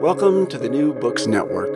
Welcome to the New Books Network.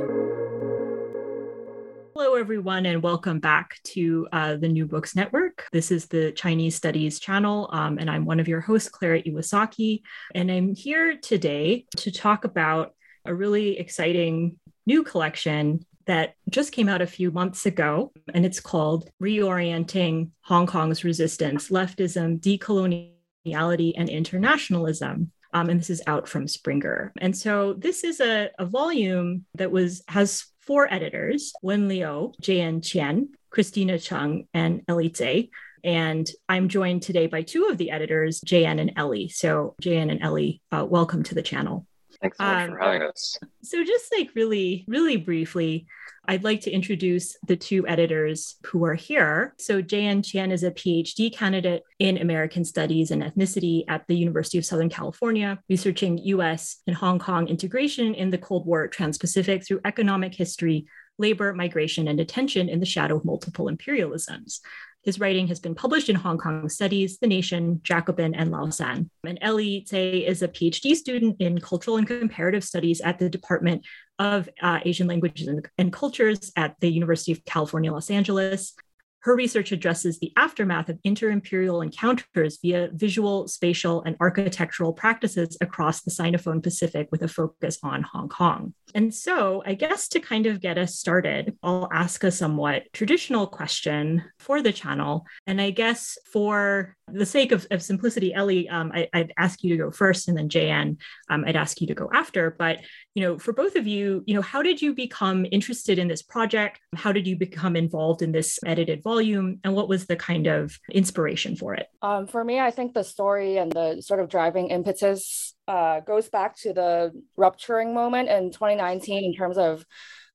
Hello, everyone, and welcome back to uh, the New Books Network. This is the Chinese Studies channel, um, and I'm one of your hosts, Clara Iwasaki. And I'm here today to talk about a really exciting new collection that just came out a few months ago, and it's called Reorienting Hong Kong's Resistance Leftism, Decoloniality, and Internationalism. Um, and this is out from Springer. And so this is a, a volume that was has four editors: Wen Liu, J.N. Qian, Christina Chung, and Ellie Tse. And I'm joined today by two of the editors, JN and Ellie. So JN and Ellie, uh, welcome to the channel. Thanks so much um, for having us. So just like really, really briefly, I'd like to introduce the two editors who are here. So, J.N. Qian is a PhD candidate in American Studies and Ethnicity at the University of Southern California, researching US and Hong Kong integration in the Cold War Trans Pacific through economic history, labor, migration, and detention in the shadow of multiple imperialisms. His writing has been published in Hong Kong Studies, The Nation, Jacobin, and Lausan. And Ellie Tse is a PhD student in Cultural and Comparative Studies at the Department of uh, Asian Languages and, and Cultures at the University of California, Los Angeles. Her research addresses the aftermath of inter-imperial encounters via visual, spatial, and architectural practices across the Sinophone Pacific with a focus on Hong Kong. And so, I guess to kind of get us started, I'll ask a somewhat traditional question for the channel. And I guess for the sake of, of simplicity, Ellie, um, I, would ask you to go first, and then JN, um, I'd ask you to go after. But you know, for both of you, you know, how did you become interested in this project? How did you become involved in this edited volume, and what was the kind of inspiration for it? Um, for me, I think the story and the sort of driving impetus uh, goes back to the rupturing moment in 2019 in terms of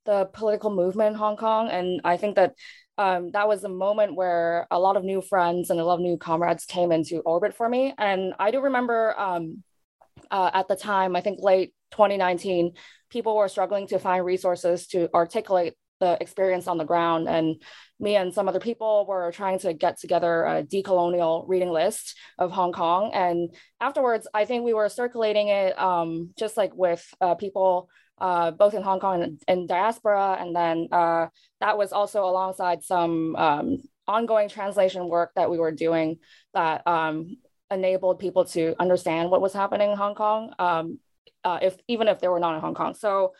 the political movement in Hong Kong, and I think that um, that was a moment where a lot of new friends and a lot of new comrades came into orbit for me. And I do remember um, uh, at the time, I think late 2019, people were struggling to find resources to articulate the experience on the ground. And me and some other people were trying to get together a decolonial reading list of Hong Kong. And afterwards, I think we were circulating it um, just like with uh, people uh, both in Hong Kong and, and diaspora. And then uh, that was also alongside some um, ongoing translation work that we were doing that um, enabled people to understand what was happening in Hong Kong, um, uh, if even if they were not in Hong Kong. So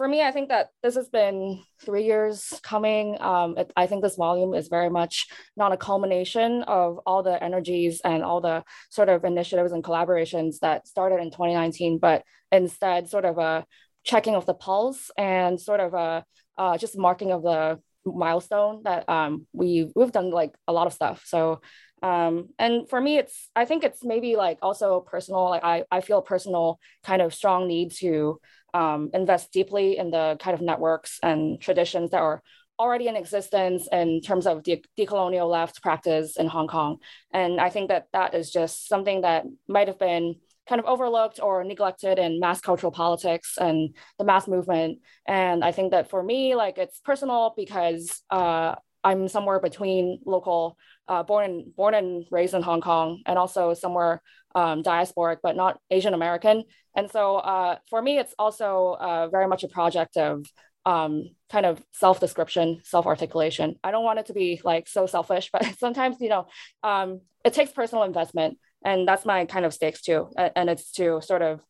for me, I think that this has been three years coming. Um, it, I think this volume is very much not a culmination of all the energies and all the sort of initiatives and collaborations that started in 2019, but instead sort of a checking of the pulse and sort of a uh, just marking of the milestone that um, we we've done like a lot of stuff. So um, and for me, it's I think it's maybe like also personal. Like I I feel personal kind of strong need to um, invest deeply in the kind of networks and traditions that are already in existence in terms of the decolonial left practice in Hong Kong. And I think that that is just something that might have been kind of overlooked or neglected in mass cultural politics and the mass movement. And I think that for me, like it's personal because uh, I'm somewhere between local, uh, born and born and raised in Hong Kong, and also somewhere um, diasporic, but not Asian American. And so uh, for me, it's also uh, very much a project of um, kind of self description, self articulation. I don't want it to be like so selfish, but sometimes you know um, it takes personal investment and that's my kind of stakes too. And it's to sort of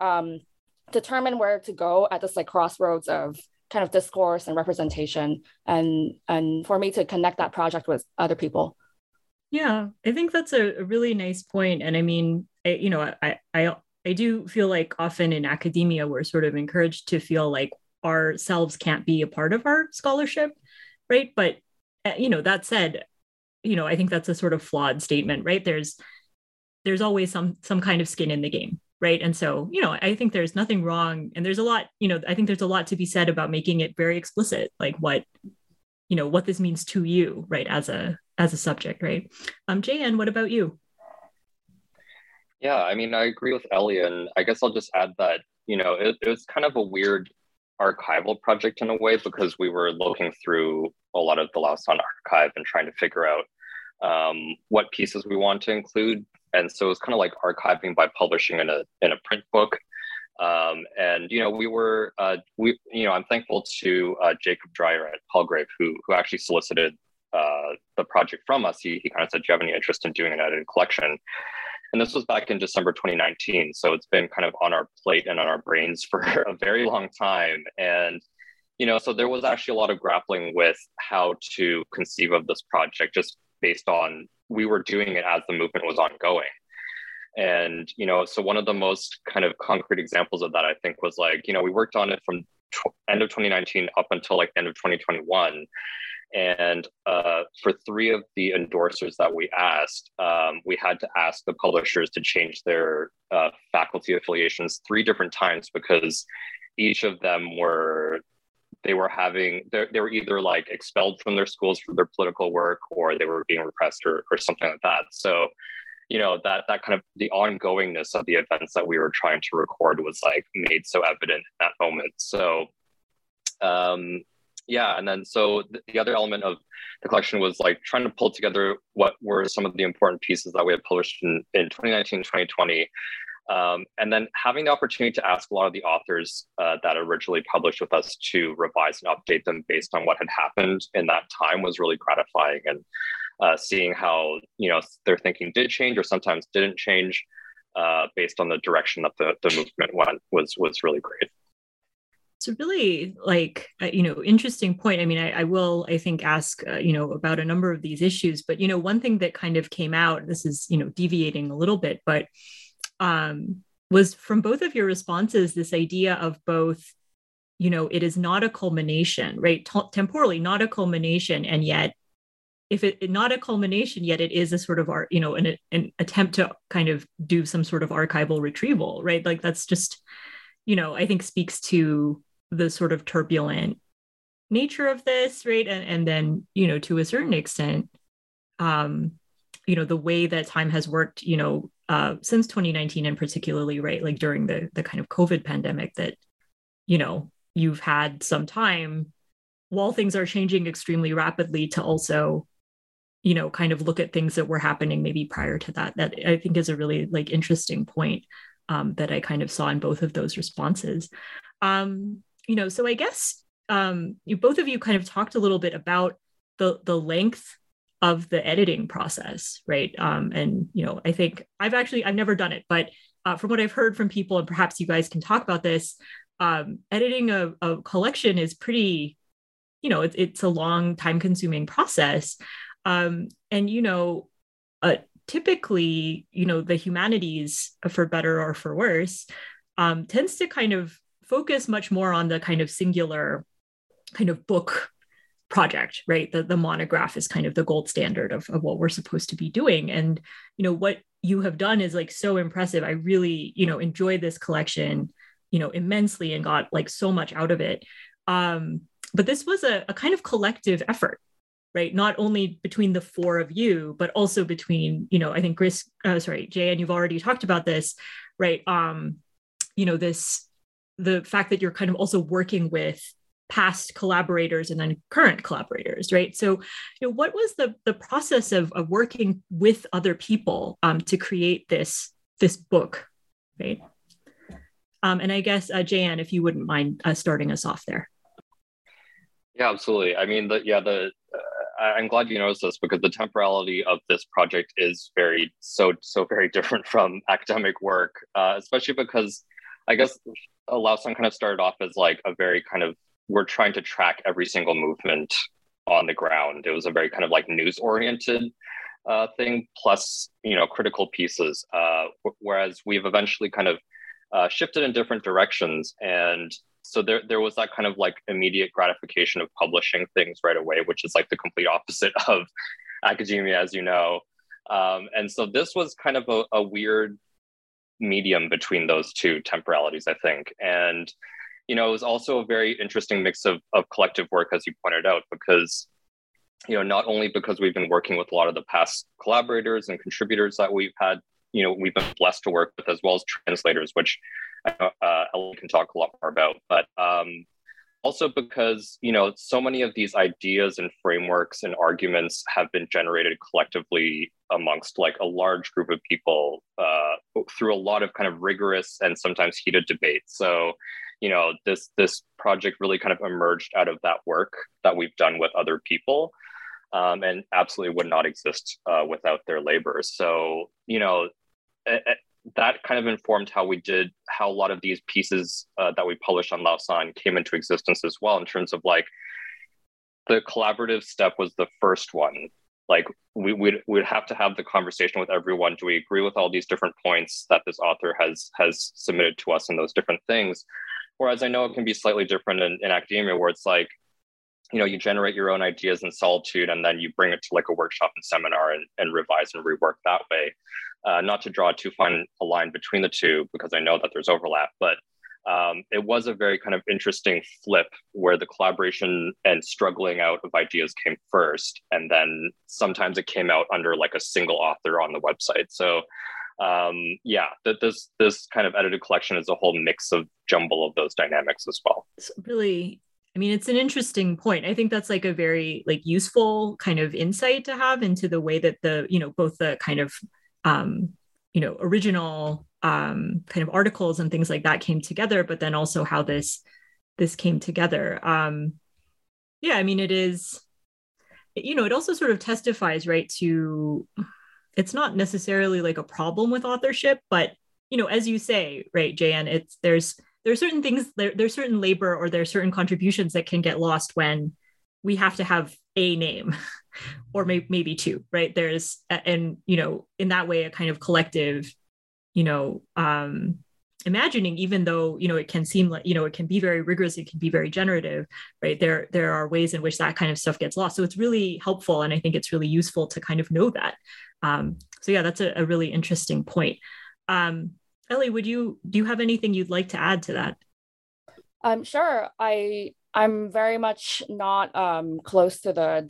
um, determine where to go at this like crossroads of kind of discourse and representation and and for me to connect that project with other people. Yeah i think that's a, really nice point. And i mean I, you know I, I i do feel like often in academia we're sort of encouraged to feel like ourselves can't be a part of our scholarship right? But uh, you know that said you know i think that's a sort of flawed statement right? There's there's always some some kind of skin in the game right? And so you know i think there's nothing wrong and there's a lot you know i think there's a lot to be said about making it very explicit like what you know what this means to you right as a as a subject right? Um jn what about you? Yeah i mean i agree with ellie and i guess i'll just add that you know it, it was kind of a weird archival project in a way because we were looking through a lot of the Lausan archive and trying to figure out um, what pieces we want to include and so it's kind of like archiving by publishing in a in a print book. Um, and you know, we were uh, we you know, I'm thankful to uh, Jacob Dreyer at Palgrave who who actually solicited uh, the project from us. He he kind of said, "Do you have any interest in doing an edited collection?" And this was back in December 2019, so it's been kind of on our plate and on our brains for a very long time. And you know, so there was actually a lot of grappling with how to conceive of this project, just based on we were doing it as the movement was ongoing. And you know so one of the most kind of concrete examples of that i think was like you know we worked on it from tw- end of 2019 up until like end of 2021 and uh, for three of the endorsers that we asked um, we had to ask the publishers to change their uh, faculty affiliations three different times because each of them were they were having they were either like expelled from their schools for their political work or they were being repressed or, or something like that. So you know that that kind of the ongoingness of the events that we were trying to record was like made so evident in that moment. So um yeah and then so the other element of the collection was like trying to pull together what were some of the important pieces that we had published in, in 2019 2020 um, and then having the opportunity to ask a lot of the authors uh, that originally published with us to revise and update them based on what had happened in that time was really gratifying. And uh, seeing how you know their thinking did change or sometimes didn't change uh, based on the direction that the, the movement went was was really great. It's a really like uh, you know interesting point. I mean, I, I will I think ask uh, you know about a number of these issues, but you know one thing that kind of came out. This is you know deviating a little bit, but um, was from both of your responses this idea of both you know it is not a culmination right? T- temporally not a culmination and yet if it, not a culmination yet it is a sort of art you know an, an attempt to kind of do some sort of archival retrieval right? Like that's just you know i think speaks to the sort of turbulent nature of this right? And, and then you know to a certain extent um you know the way that time has worked you know uh, since 2019 and particularly right like during the the kind of covid pandemic that you know you've had some time while things are changing extremely rapidly to also you know kind of look at things that were happening maybe prior to that that i think is a really like interesting point um, that i kind of saw in both of those responses. Um, you know so i guess um, you both of you kind of talked a little bit about the the length of the editing process right? Um, and you know i think i've actually i've never done it but uh, from what i've heard from people and perhaps you guys can talk about this um, editing a, a, collection is pretty you know it, it's a long time consuming process. Um, and you know uh, typically you know the humanities for better or for worse um, tends to kind of focus much more on the kind of singular kind of book project right? The, the monograph is kind of the gold standard of, of what we're supposed to be doing. And you know what you have done is like so impressive. I really you know enjoyed this collection you know immensely and got like so much out of it. Um but this was a, a kind of collective effort right? Not only between the four of you but also between you know i think chris uh, sorry jay and you've already talked about this right? Um you know this the fact that you're kind of also working with past collaborators and then current collaborators right? So you know what was the the process of, of working with other people um, to create this this book right? Um, and i guess uh, jan if you wouldn't mind uh, starting us off there. Yeah absolutely. I mean the yeah the uh, i'm glad you noticed this because the temporality of this project is very so so very different from academic work uh, especially because i guess Lausan kind of started off as like a very kind of we're trying to track every single movement on the ground. It was a very kind of like news oriented uh, thing, plus you know critical pieces. Uh, whereas we've eventually kind of uh, shifted in different directions, and so there there was that kind of like immediate gratification of publishing things right away, which is like the complete opposite of academia, as you know. Um, and so this was kind of a, a weird medium between those two temporalities, I think, and you know, it was also a very interesting mix of, of collective work, as you pointed out, because, you know, not only because we've been working with a lot of the past collaborators and contributors that we've had, you know, we've been blessed to work with, as well as translators, which uh, Ellie can talk a lot more about, but um, also because, you know, so many of these ideas and frameworks and arguments have been generated collectively amongst like a large group of people uh, through a lot of kind of rigorous and sometimes heated debate. So, you know this this project really kind of emerged out of that work that we've done with other people um, and absolutely would not exist uh, without their labor so you know that kind of informed how we did how a lot of these pieces uh, that we published on Lausan came into existence as well in terms of like the collaborative step was the first one. Like we would would have to have the conversation with everyone. Do we agree with all these different points that this author has has submitted to us and those different things? Whereas I know it can be slightly different in, in academia where it's like, you know, you generate your own ideas in solitude and then you bring it to like a workshop and seminar and, and revise and rework that way. Uh, not to draw too fine a line between the two because I know that there's overlap, but um, it was a very kind of interesting flip where the collaboration and struggling out of ideas came first. And then sometimes it came out under like a single author on the website. So um, yeah, that this this kind of edited collection is a whole mix of jumble of those dynamics as well. Really, I mean, it's an interesting point. I think that's like a very like useful kind of insight to have into the way that the you know both the kind of um, you know original um, kind of articles and things like that came together, but then also how this this came together. Um, yeah, I mean, it is you know it also sort of testifies right to it's not necessarily like a problem with authorship, but you know, as you say, right, Jan, it's there's there's certain things there, there's certain labor or there's certain contributions that can get lost when we have to have a name or may, maybe two right there's and you know in that way a kind of collective you know um imagining even though you know it can seem like you know it can be very rigorous it can be very generative right there there are ways in which that kind of stuff gets lost so it's really helpful and i think it's really useful to kind of know that um, so yeah, that's a, a really interesting point. Um, Ellie, would you do you have anything you'd like to add to that? Um, sure. I I'm very much not um, close to the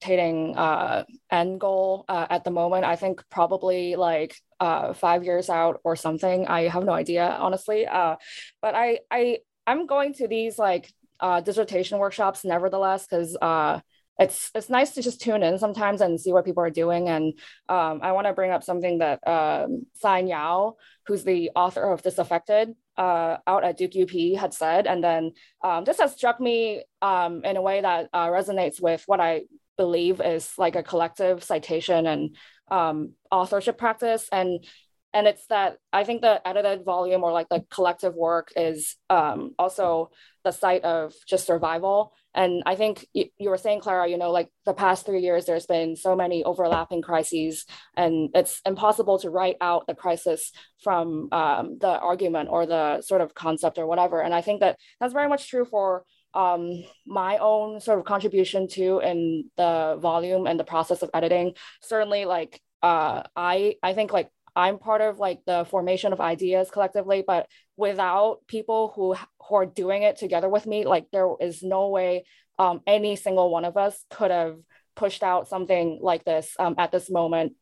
dissertating uh, end goal uh, at the moment. I think probably like uh, five years out or something. I have no idea, honestly. Uh, but I I I'm going to these like uh, dissertation workshops nevertheless because uh, it's it's nice to just tune in sometimes and see what people are doing. And um, I want to bring up something that um, Xine Yao, who's the author of Disaffected, uh, out at Duke UP, had said. And then um, this has struck me um, in a way that uh, resonates with what I believe is like a collective citation and um, authorship practice. And and it's that I think the edited volume or like the collective work is um, also the site of just survival. And I think you, you, were saying, Clara, you know, like the past three years, there's been so many overlapping crises, and it's impossible to write out the crisis from um, the argument or the sort of concept or whatever. And I think that that's very much true for um, my own sort of contribution to in the volume and the process of editing. Certainly, like uh, I, I think like I'm part of like the formation of ideas collectively, but without people who who are doing it together with me, like there is no way um, any single one of us could have pushed out something like this um, at this moment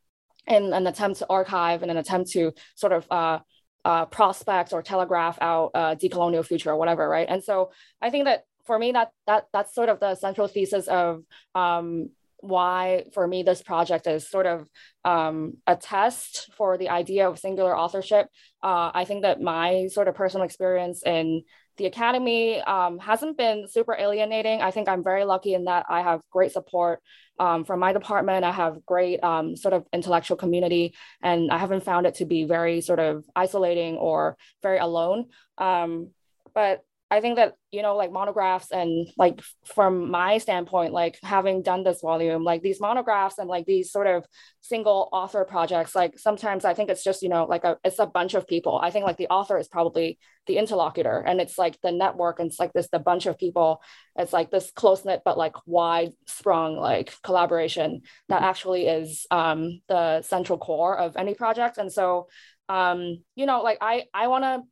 in an attempt to archive and an attempt to sort of uh, uh, prospect or telegraph out a decolonial future or whatever, right? And so I think that for me, that that that's sort of the central thesis of um, why for me this project is sort of um, a test for the idea of singular authorship. Uh, I think that my sort of personal experience in the academy um, hasn't been super alienating. I think I'm very lucky in that I have great support um, from my department. I have great um, sort of intellectual community, and I haven't found it to be very sort of isolating or very alone. Um, but I think that you know like monographs and like from my standpoint like having done this volume like these monographs and like these sort of single author projects like sometimes I think it's just you know like a it's a bunch of people. I think like the author is probably the interlocutor and it's like the network and it's like this the bunch of people. It's like this close knit but like wide sprung like collaboration that actually is um the central core of any project. And so um you know like I I want to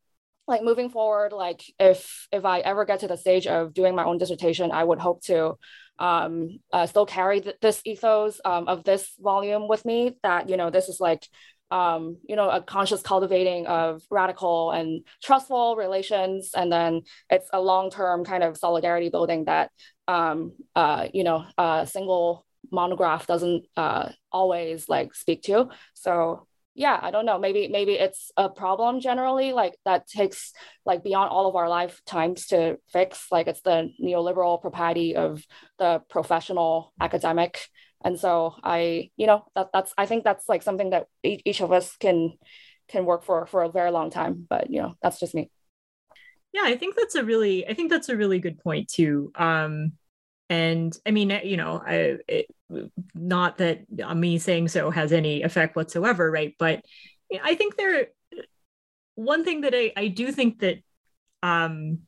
like moving forward like if if i ever get to the stage of doing my own dissertation i would hope to um, uh, still carry th- this ethos um, of this volume with me that you know this is like um, you know a conscious cultivating of radical and trustful relations. And then it's a long-term kind of solidarity building that um, uh, you know a single monograph doesn't uh, always like speak to. So yeah i don't know. Maybe maybe it's a problem generally like that takes like beyond all of our lifetimes to fix like it's the neoliberal propriety of the professional academic. And so i you know that that's i think that's like something that each of us can can work for for a very long time. But you know that's just me. Yeah i think that's a really i think that's a really good point too. Um and i mean you know I, it, not that me saying so has any effect whatsoever right? But i think there one thing that i i do think that um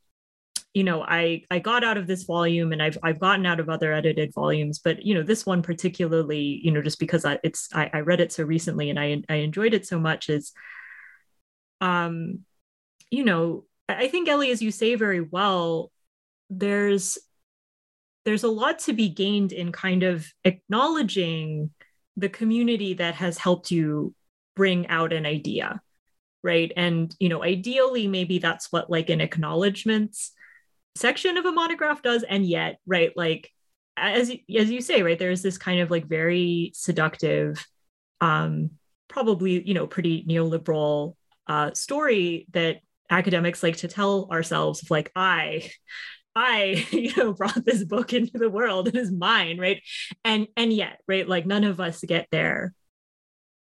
you know i i got out of this volume and i've i've gotten out of other edited volumes but you know this one particularly you know just because I, it's I, I read it so recently and i i enjoyed it so much is um you know i think ellie as you say very well there's there's a lot to be gained in kind of acknowledging the community that has helped you bring out an idea right? And you know ideally maybe that's what like an acknowledgments section of a monograph does and yet right like as as you say right there's this kind of like very seductive um probably you know pretty neoliberal uh story that academics like to tell ourselves of like i I, you know, brought this book into the world. It is mine, right? And and yet, right, like none of us get there.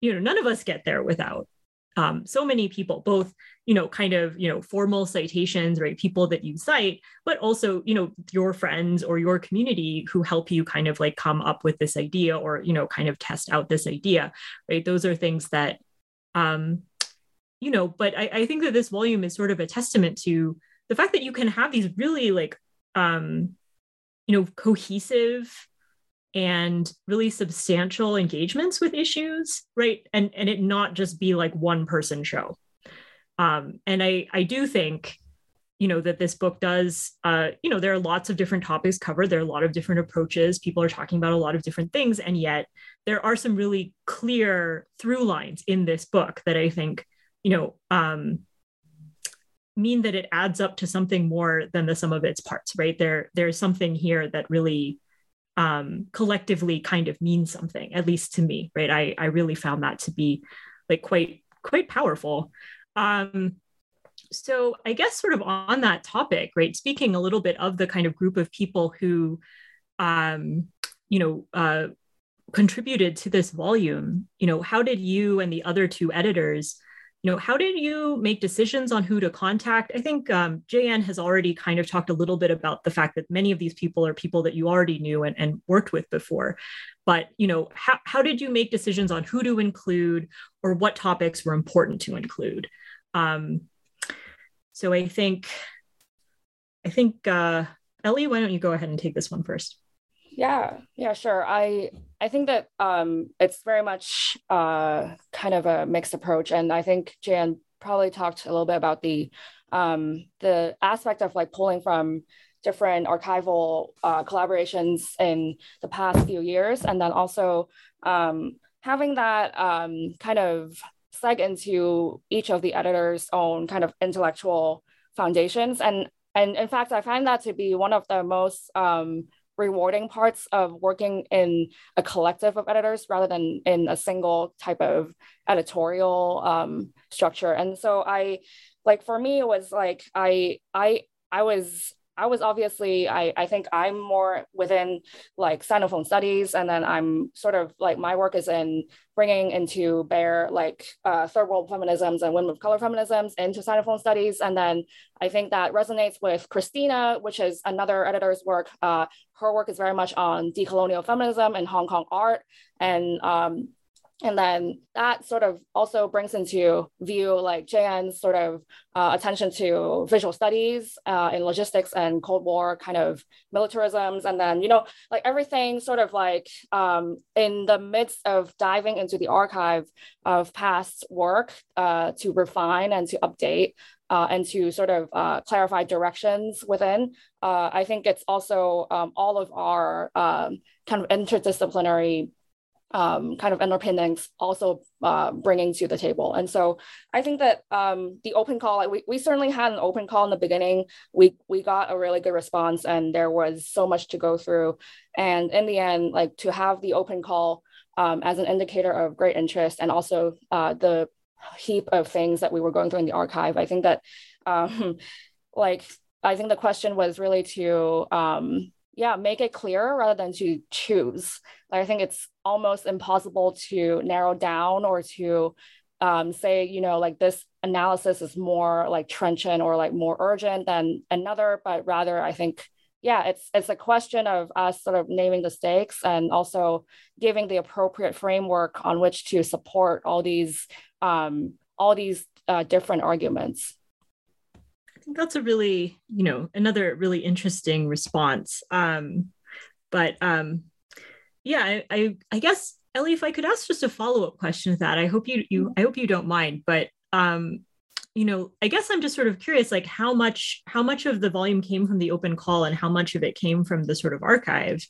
You know, none of us get there without um, so many people, both you know, kind of you know, formal citations, right? People that you cite, but also you know, your friends or your community who help you kind of like come up with this idea or you know, kind of test out this idea, right? Those are things that, um, you know, but I, I think that this volume is sort of a testament to the fact that you can have these really like um you know cohesive and really substantial engagements with issues right? And and it not just be like one person show. Um and i i do think you know that this book does uh you know there are lots of different topics covered. There are a lot of different approaches. People are talking about a lot of different things. And yet there are some really clear through lines in this book that i think you know um mean that it adds up to something more than the sum of its parts right? There there's something here that really um, collectively kind of means something at least to me right? I i really found that to be like quite quite powerful. Um so i guess sort of on that topic right speaking a little bit of the kind of group of people who um you know uh contributed to this volume you know how did you and the other two editors you know how did you make decisions on who to contact? I think um, jn has already kind of talked a little bit about the fact that many of these people are people that you already knew and, and worked with before. But you know how, how did you make decisions on who to include or what topics were important to include? Um, so i think i think uh, ellie why don't you go ahead and take this one first? Yeah, yeah, sure. I I think that um, it's very much uh, kind of a mixed approach, and I think Jan probably talked a little bit about the um, the aspect of like pulling from different archival uh, collaborations in the past few years, and then also um, having that um, kind of seg into each of the editor's own kind of intellectual foundations. And, and in fact, I find that to be one of the most um, rewarding parts of working in a collective of editors rather than in a single type of editorial um, structure. And so I, like for me, it was like I I I was I was obviously, I, I think I'm more within like Sinophone studies. And then I'm sort of like my work is in bringing into bear like uh, third world feminisms and women of color feminisms into Sinophone studies. And then I think that resonates with Christina, which is another editor's work. Uh, her work is very much on decolonial feminism and Hong Kong art. And um, and then that sort of also brings into view like JN's sort of uh, attention to visual studies uh, in logistics and Cold War kind of militarisms. And then, you know, like everything sort of like um, in the midst of diving into the archive of past work uh, to refine and to update uh, and to sort of uh, clarify directions within. Uh, I think it's also um, all of our um, kind of interdisciplinary um, kind of underpinnings also uh, bringing to the table. And so I think that um, the open call, like we, we certainly had an open call in the beginning. We, we got a really good response and there was so much to go through. And in the end, like to have the open call um, as an indicator of great interest and also uh, the heap of things that we were going through in the archive, I think that um, like, I think the question was really to um, yeah make it clear rather than to choose. Like, i think it's almost impossible to narrow down or to um, say you know like this analysis is more like trenchant or like more urgent than another but rather i think yeah it's it's a question of us sort of naming the stakes and also giving the appropriate framework on which to support all these um, all these uh, different arguments think that's a really, you know, another really interesting response. Um, but um, yeah, I, I, I guess Ellie, if I could ask just a follow up question to that, I hope you you I hope you don't mind, but um, you know, I guess I'm just sort of curious, like how much how much of the volume came from the open call and how much of it came from the sort of archive,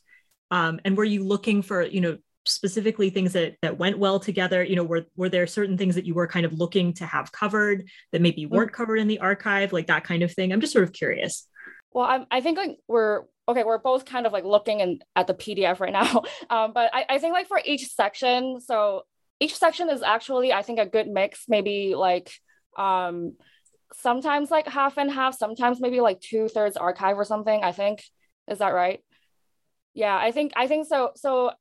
um, and were you looking for you know specifically things that that went well together you know were were there certain things that you were kind of looking to have covered that maybe weren't covered in the archive like that kind of thing? I'm just sort of curious. Well i i think like we're okay we're both kind of like looking in, at the pdf right now. Um, but I, I think like for each section so each section is actually i think a good mix. Maybe like um sometimes like half and half sometimes maybe like two thirds archive or something i think. Is that right? Yeah i think i think so so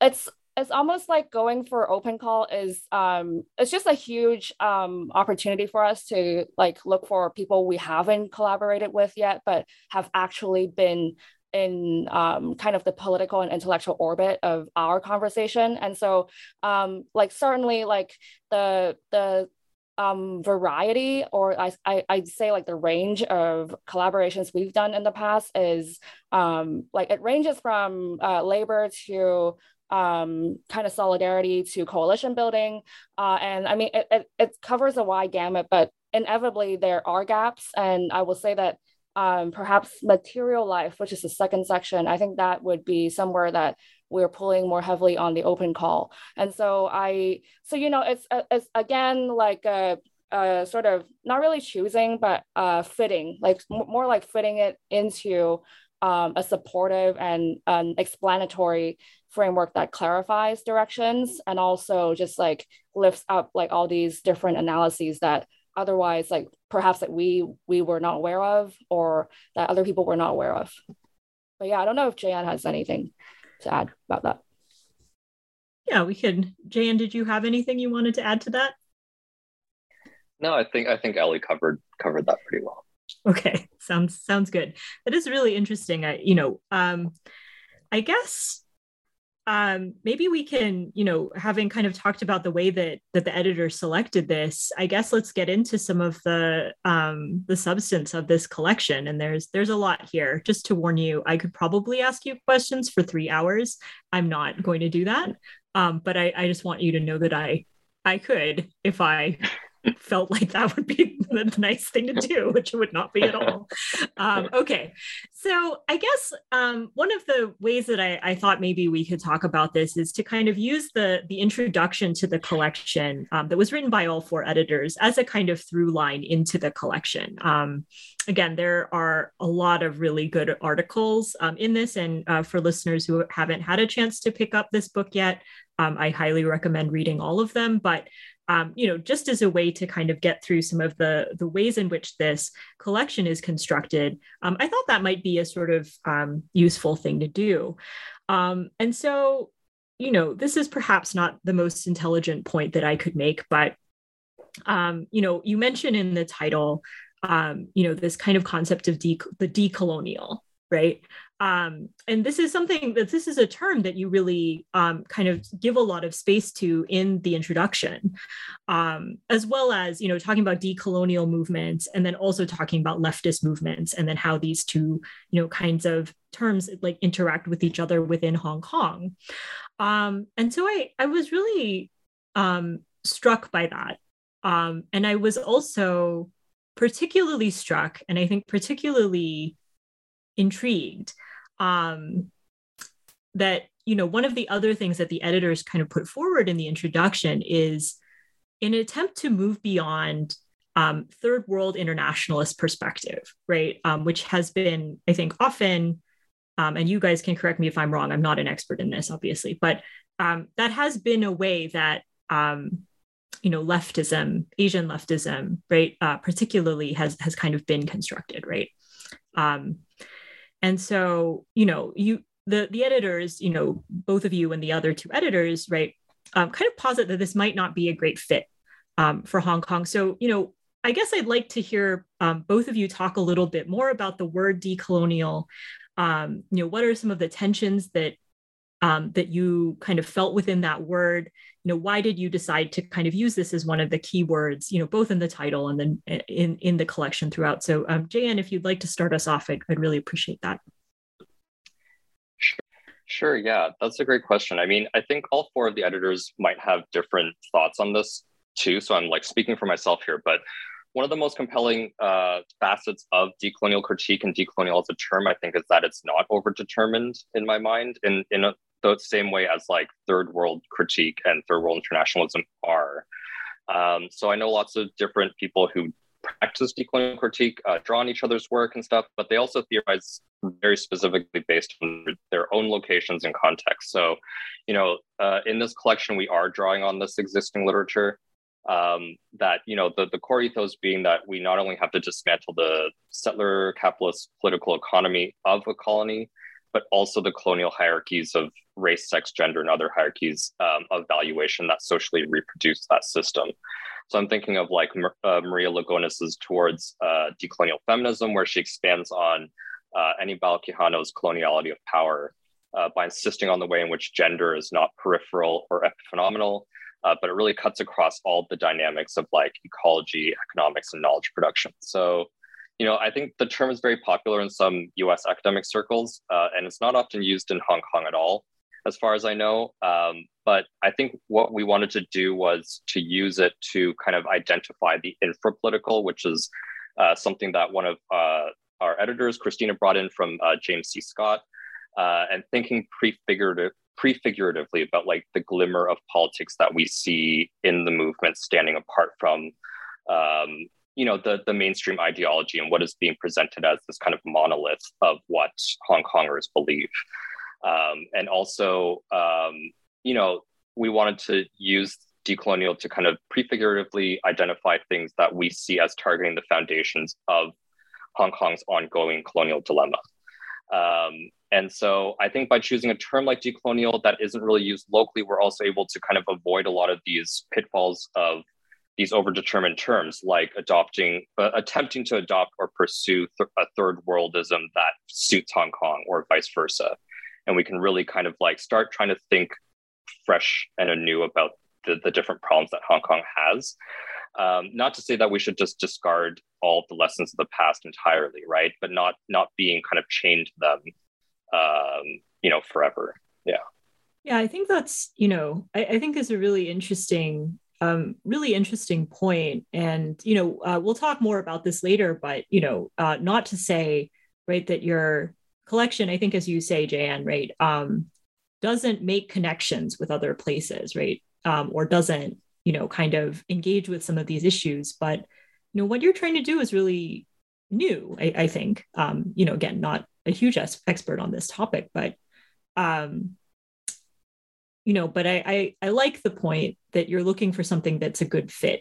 it's it's almost like going for open call is um it's just a huge um opportunity for us to like look for people we haven't collaborated with yet but have actually been in um, kind of the political and intellectual orbit of our conversation. And so um, like certainly like the the um, variety or I, I I'd say like the range of collaborations we've done in the past is um, like it ranges from uh, labor to um, kind of solidarity to coalition building. Uh, and I mean, it, it, it, covers a wide gamut, but inevitably there are gaps. And I will say that um, perhaps material life, which is the second section, I think that would be somewhere that we're pulling more heavily on the open call. And so I, so, you know, it's, it's again like a, a sort of not really choosing, but uh, fitting, like more like fitting it into um, a supportive and an explanatory framework that clarifies directions and also just like lifts up like all these different analyses that otherwise like perhaps that we we were not aware of or that other people were not aware of. But yeah i don't know if jan has anything to add about that. Yeah we could jan did you have anything you wanted to add to that? No i think i think ellie covered covered that pretty well. Okay sounds sounds good. That is really interesting. I you know um i guess um, maybe we can, you know, having kind of talked about the way that that the editor selected this, I guess let's get into some of the um, the substance of this collection. And there's there's a lot here. Just to warn you, I could probably ask you questions for three hours. I'm not going to do that, um, but I, I just want you to know that I I could if I felt like that would be the nice thing to do, which it would not be at all. Um, okay, so I guess um, one of the ways that I, I, thought maybe we could talk about this is to kind of use the the introduction to the collection um, that was written by all four editors as a kind of through line into the collection. Um, again, there are a lot of really good articles um, in this, and uh, for listeners who haven't had a chance to pick up this book yet, um, I highly recommend reading all of them. But um, you know, just as a way to kind of get through some of the the ways in which this collection is constructed, um, I thought that might be a sort of um, useful thing to do. Um, and so, you know, this is perhaps not the most intelligent point that I could make, but um, you know, you mentioned in the title, um, you know, this kind of concept of de- the decolonial, right? Um, and this is something that this is a term that you really um, kind of give a lot of space to in the introduction. Um, as well as you know talking about decolonial movements and then also talking about leftist movements and then how these two you know kinds of terms like interact with each other within hong kong. Um, and so i i was really um, struck by that. Um, and i was also particularly struck and i think particularly intrigued um, that you know one of the other things that the editors kind of put forward in the introduction is in an attempt to move beyond um, third world internationalist perspective right? Um, which has been i think often um, and you guys can correct me if i'm wrong i'm not an expert in this obviously but um, that has been a way that um, you know leftism asian leftism right uh, particularly has has kind of been constructed right? Um, and so, you know, you the the editors, you know, both of you and the other two editors, right, um, kind of posit that this might not be a great fit um, for Hong Kong. So, you know, I guess I'd like to hear um, both of you talk a little bit more about the word decolonial. Um, you know, what are some of the tensions that um, that you kind of felt within that word? You know, why did you decide to kind of use this as one of the key words? You know, both in the title and then uh, in in the collection throughout. So, um, JN, if you'd like to start us off, I'd, I'd really appreciate that. Sure. Sure. Yeah, that's a great question. I mean, I think all four of the editors might have different thoughts on this too. So I'm like speaking for myself here, but one of the most compelling uh, facets of decolonial critique and decolonial as a term, I think, is that it's not overdetermined in my mind. In in a, the same way as like third world critique and third world internationalism are. Um, so I know lots of different people who practice decolonial critique, uh, draw on each other's work and stuff, but they also theorize very specifically based on their own locations and context. So, you know, uh, in this collection, we are drawing on this existing literature. Um, that you know the, the core ethos being that we not only have to dismantle the settler capitalist political economy of a colony, but also the colonial hierarchies of race, sex, gender, and other hierarchies um, of valuation that socially reproduce that system. So I'm thinking of like uh, Maria Lugones's towards uh, decolonial feminism, where she expands on uh, Anibal Quijano's coloniality of power uh, by insisting on the way in which gender is not peripheral or epiphenomenal, uh, but it really cuts across all the dynamics of like ecology, economics, and knowledge production. So you know, I think the term is very popular in some US academic circles, uh, and it's not often used in Hong Kong at all, as far as I know. Um, but I think what we wanted to do was to use it to kind of identify the infrapolitical, which is uh, something that one of uh, our editors, Christina, brought in from uh, James C. Scott, uh, and thinking prefigurative, prefiguratively about like the glimmer of politics that we see in the movement standing apart from um, you know the the mainstream ideology and what is being presented as this kind of monolith of what Hong Kongers believe, um, and also um, you know we wanted to use decolonial to kind of prefiguratively identify things that we see as targeting the foundations of Hong Kong's ongoing colonial dilemma. Um, and so I think by choosing a term like decolonial that isn't really used locally, we're also able to kind of avoid a lot of these pitfalls of these overdetermined terms like adopting uh, attempting to adopt or pursue th- a third worldism that suits hong kong or vice versa. And we can really kind of like start trying to think fresh and anew about the, the different problems that hong kong has. Um, not to say that we should just discard all the lessons of the past entirely right? But not not being kind of chained to them um, you know forever. Yeah. Yeah i think that's you know I, I think is a really interesting um, really interesting point. And, you know, uh, we'll talk more about this later, but, you know, uh, not to say, right, that your collection, I think, as you say, Jan, right, um, doesn't make connections with other places, right? Um, or doesn't, you know, kind of engage with some of these issues. But, you know, what you're trying to do is really new, I, I think. Um, you know, again, not a huge expert on this topic, but um, you know, but I, I I like the point that you're looking for something that's a good fit,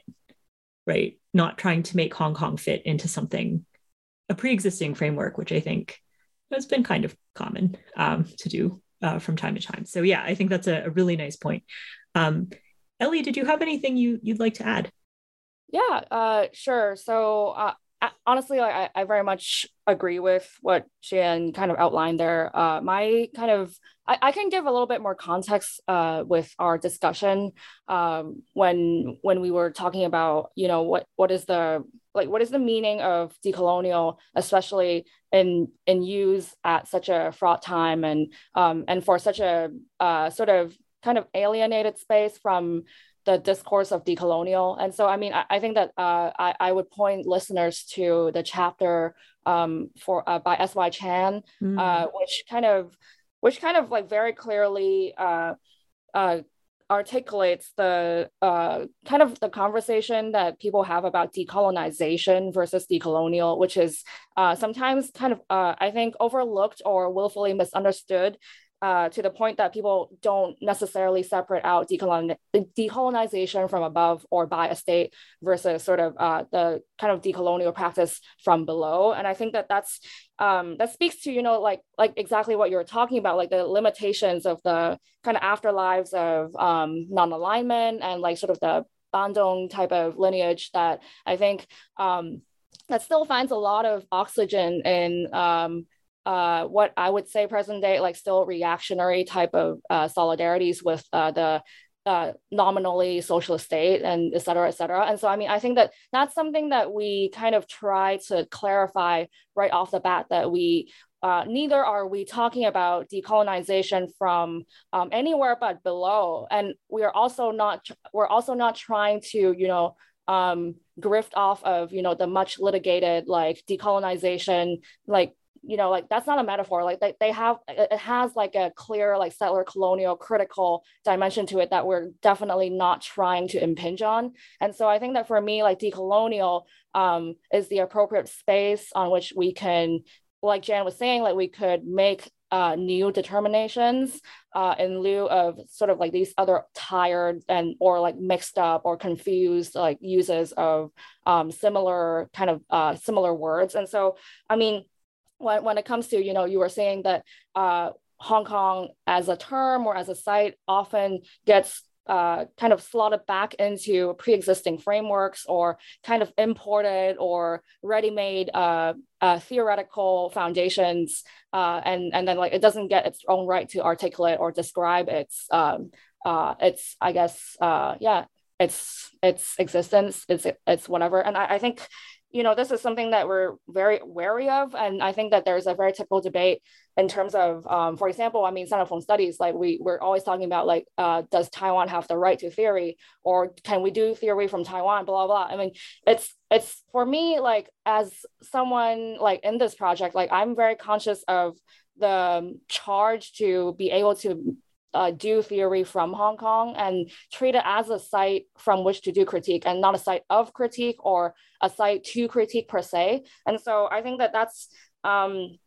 right? Not trying to make Hong Kong fit into something a pre-existing framework, which I think has been kind of common um, to do uh, from time to time. So yeah, I think that's a, a really nice point. Um, Ellie, did you have anything you you'd like to add? Yeah, uh, sure. So uh, honestly, I, I very much agree with what Jan kind of outlined there. Uh, my kind of, I, I can give a little bit more context uh, with our discussion um, when when we were talking about, you know, what what is the like what is the meaning of decolonial, especially in in use at such a fraught time and um, and for such a uh, sort of kind of alienated space from the discourse of decolonial. And so, I mean, I, I think that uh, I, I would point listeners to the chapter um, for uh, by S.Y. Chan, mm. uh, which kind of, which kind of like very clearly uh, uh, articulates the uh, kind of the conversation that people have about decolonization versus decolonial, which is sometimes kind of, I think, overlooked or willfully misunderstood uh, to the point that people don't necessarily separate out decolon- decolonization from above or by a state versus sort of uh, the kind of decolonial practice from below. And I think that that's um, that speaks to you know like like exactly what you're talking about, like the limitations of the kind of afterlives of um, non-alignment and like sort of the Bandung type of lineage that I think um, that still finds a lot of oxygen in um, uh, what I would say present day, like still reactionary type of uh, solidarities with uh, the uh, nominally socialist state and et cetera, et cetera. And so, I mean, I think that that's something that we kind of try to clarify right off the bat that we uh, neither are we talking about decolonization from um, anywhere but below, and we are also not we're also not trying to you know um, grift off of you know the much litigated like decolonization like you know like that's not a metaphor like they, they have it has like a clear like settler colonial critical dimension to it that we're definitely not trying to impinge on. And so i think that for me like decolonial um, is the appropriate space on which we can like jan was saying like we could make uh, new determinations uh, in lieu of sort of like these other tired and or like mixed up or confused like uses of um, similar kind of uh, similar words. And so i mean when, when it comes to, you know, you were saying that uh, Hong Kong as a term or as a site often gets uh, kind of slotted back into pre-existing frameworks or kind of imported or ready-made uh, uh, theoretical foundations, uh, and and then like it doesn't get its own right to articulate or describe its um, uh, its I guess uh, yeah its its existence, its its whatever. And I, I think you know, this is something that we're very wary of. And I think that there's a very typical debate in terms of, um, for example, I mean, Sinophone studies, like we, we're always talking about like, uh, does Taiwan have the right to theory or can we do theory from Taiwan, blah, blah. I mean, it's, it's for me, like as someone like in this project, like I'm very conscious of the charge to be able to uh, do theory from Hong Kong and treat it as a site from which to do critique and not a site of critique or a site to critique per se. And so I think that that's um,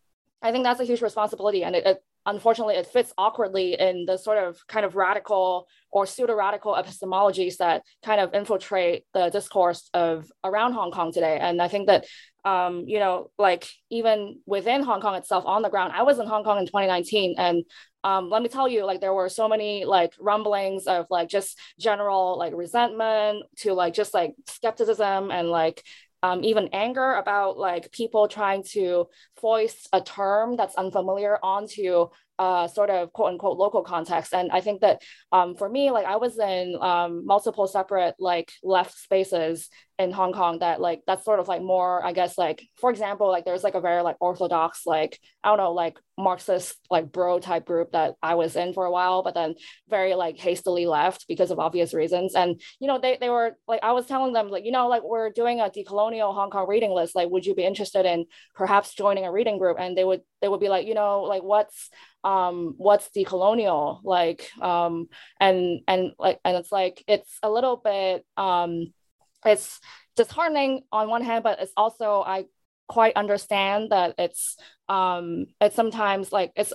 I think that's a huge responsibility, and it, it unfortunately it fits awkwardly in the sort of kind of radical or pseudo radical epistemologies that kind of infiltrate the discourse of around Hong Kong today. And I think that um, you know, like even within Hong Kong itself on the ground, I was in Hong Kong in 2019 and um, let me tell you, like there were so many like rumblings of like just general like resentment to like just like skepticism and like um, even anger about like people trying to foist a term that's unfamiliar onto uh, sort of quote unquote local context. And I think that um, for me, like I was in um, multiple separate like left spaces in Hong Kong that like that's sort of like more, I guess, like for example, like there's like a very like orthodox, like I don't know, like Marxist like bro type group that I was in for a while, but then very like hastily left because of obvious reasons. And you know, they they were like I was telling them like, you know, like we're doing a decolonial Hong Kong reading list. Like, would you be interested in perhaps joining a reading group? And they would they would be like, you know, like what's um what's decolonial like um and and like and it's like it's a little bit um it's disheartening on one hand but it's also i quite understand that it's um it's sometimes like it's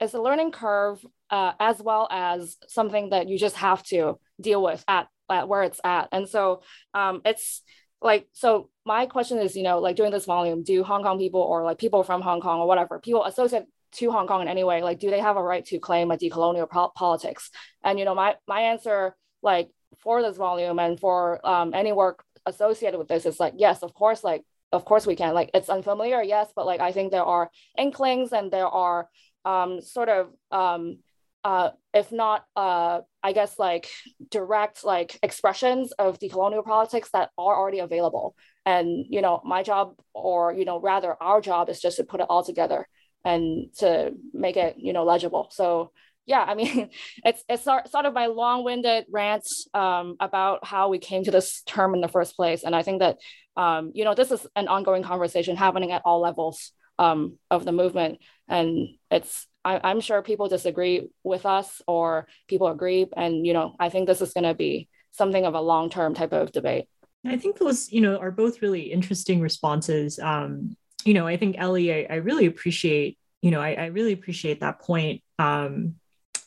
it's a learning curve uh, as well as something that you just have to deal with at, at where it's at. And so um it's like so my question is you know like during this volume do hong kong people or like people from hong kong or whatever people associate to Hong Kong in any way, like do they have a right to claim a decolonial po- politics? And you know, my my answer, like for this volume and for um, any work associated with this, is like yes, of course, like of course we can. Like it's unfamiliar, yes, but like I think there are inklings and there are um, sort of um, uh, if not, uh, I guess like direct like expressions of decolonial politics that are already available. And you know, my job, or you know, rather our job, is just to put it all together and to make it you know legible. So yeah i mean it's it's sort of my long-winded rant um, about how we came to this term in the first place. And i think that um, you know this is an ongoing conversation happening at all levels um, of the movement. And it's I, am sure people disagree with us or people agree. And you know i think this is going to be something of a long-term type of debate. I think those you know are both really interesting responses. Um, you know, I think Ellie, I, I really appreciate, you know, I, I really appreciate that point. Um,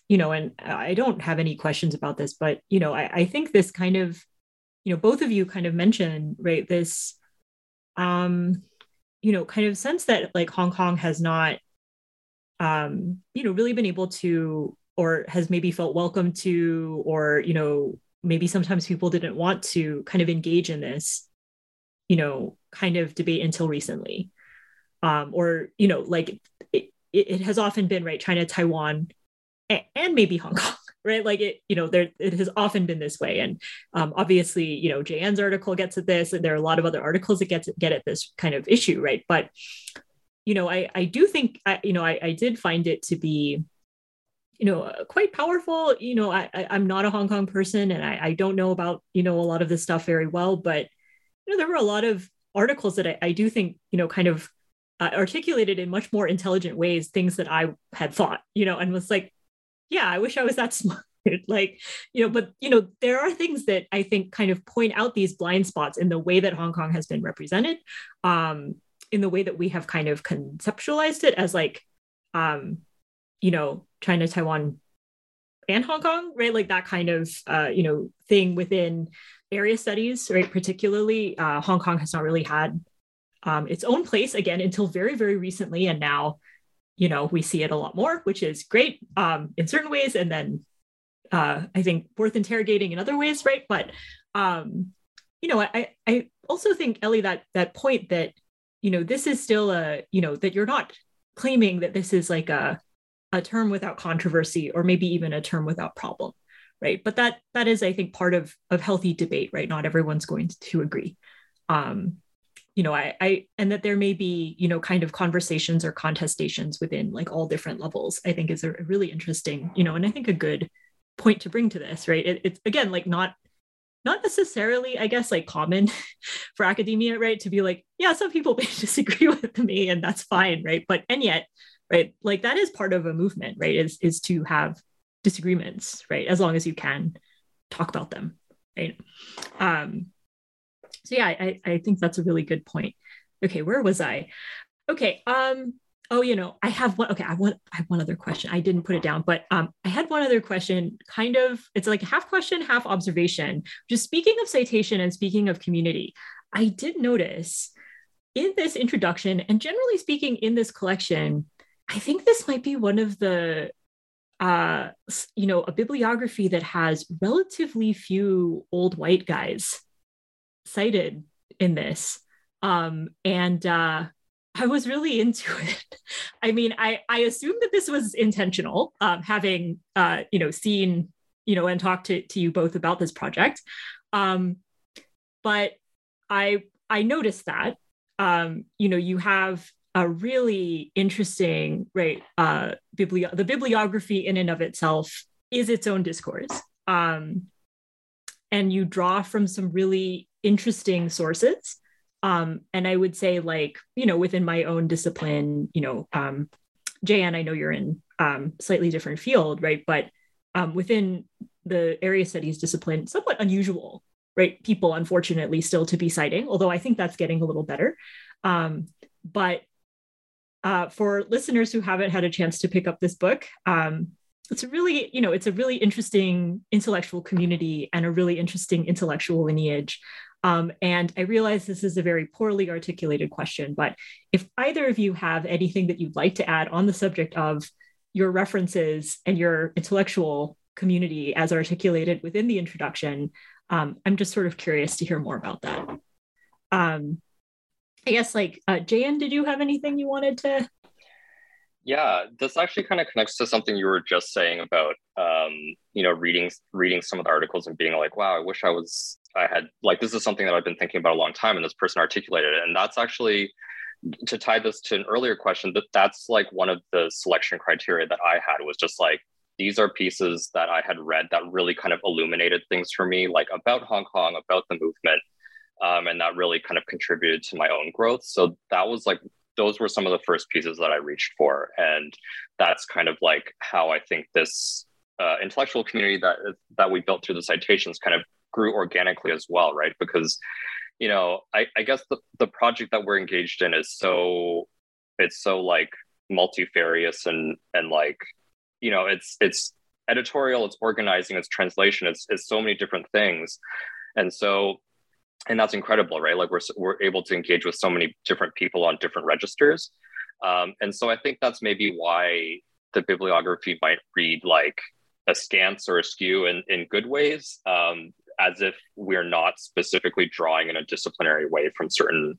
you know, and I don't have any questions about this, but you know, I, I think this kind of, you know, both of you kind of mentioned, right, this um, you know, kind of sense that like Hong Kong has not um, you know, really been able to or has maybe felt welcome to, or, you know, maybe sometimes people didn't want to kind of engage in this, you know, kind of debate until recently um, or you know like it, it has often been right china taiwan and, maybe hong kong right? Like it you know there it has often been this way. And um, obviously you know jn's article gets at this and there are a lot of other articles that get get at this kind of issue right? But you know i i do think I, you know I, I did find it to be you know quite powerful. You know I, I am not a hong kong person and I, I don't know about you know a lot of this stuff very well but you know there were a lot of articles that I, I do think you know kind of uh, articulated in much more intelligent ways things that I had thought, you know, and was like, yeah, I wish I was that smart. like, you know, but, you know, there are things that I think kind of point out these blind spots in the way that Hong Kong has been represented, um, in the way that we have kind of conceptualized it as like, um, you know, China, Taiwan, and Hong Kong, right? Like that kind of, uh, you know, thing within area studies, right? Particularly, uh, Hong Kong has not really had um, its own place again until very, very recently. And now, you know, we see it a lot more, which is great um, in certain ways. And then uh, I think worth interrogating in other ways, right? But, um, you know, I, I also think, Ellie, that that point that, you know, this is still a, you know, that you're not claiming that this is like a, a term without controversy or maybe even a term without problem right but that that is i think part of of healthy debate right not everyone's going to agree um you know I, I and that there may be you know kind of conversations or contestations within like all different levels i think is a really interesting you know and i think a good point to bring to this right? It, it's again like not not necessarily i guess like common for academia right? To be like yeah some people may disagree with me and that's fine right? But and yet right like that is part of a movement right is is to have disagreements right as long as you can talk about them right? Um so yeah, I, I think that's a really good point. Okay, where was I? Okay, um, oh, you know, I have one. Okay, I want I have one other question. I didn't put it down, but um, I had one other question. Kind of, it's like half question, half observation. Just speaking of citation and speaking of community, I did notice in this introduction, and generally speaking, in this collection, I think this might be one of the uh you know a bibliography that has relatively few old white guys cited in this. Um, and uh, I was really into it. I mean, I I assume that this was intentional, um, having uh, you know seen you know and talked to to you both about this project, um, but I I noticed that um, you know you have a really interesting right uh, bibli- the bibliography in and of itself is its own discourse, um, and you draw from some really interesting sources um, and I would say, like, you know, within my own discipline, you know, um, Jan, I know you're in um, slightly different field, right? But um, within the area studies discipline, somewhat unusual, right? People, unfortunately, still to be citing, although I think that's getting a little better. Um, but uh, for listeners who haven't had a chance to pick up this book, um, it's a really, you know, it's a really interesting intellectual community and a really interesting intellectual lineage um, and I realize this is a very poorly articulated question, but if either of you have anything that you'd like to add on the subject of your references and your intellectual community as articulated within the introduction, um, I'm just sort of curious to hear more about that. Um, I guess, like, uh, Jan, did you have anything you wanted to? Yeah, this actually kind of connects to something you were just saying about, um, you know, reading reading some of the articles and being like, "Wow, I wish I was I had like this is something that I've been thinking about a long time, and this person articulated it. And that's actually to tie this to an earlier question. That that's like one of the selection criteria that I had was just like these are pieces that I had read that really kind of illuminated things for me, like about Hong Kong, about the movement, um, and that really kind of contributed to my own growth. So that was like those were some of the first pieces that I reached for, and that's kind of like how I think this uh, intellectual community that that we built through the citations kind of grew organically as well, right? Because, you know, I, I guess the, the project that we're engaged in is so it's so like multifarious and and like, you know, it's it's editorial, it's organizing, it's translation, it's it's so many different things. And so and that's incredible, right? Like we're we're able to engage with so many different people on different registers. Um, and so I think that's maybe why the bibliography might read like askance or askew in, in good ways. Um, as if we're not specifically drawing in a disciplinary way from certain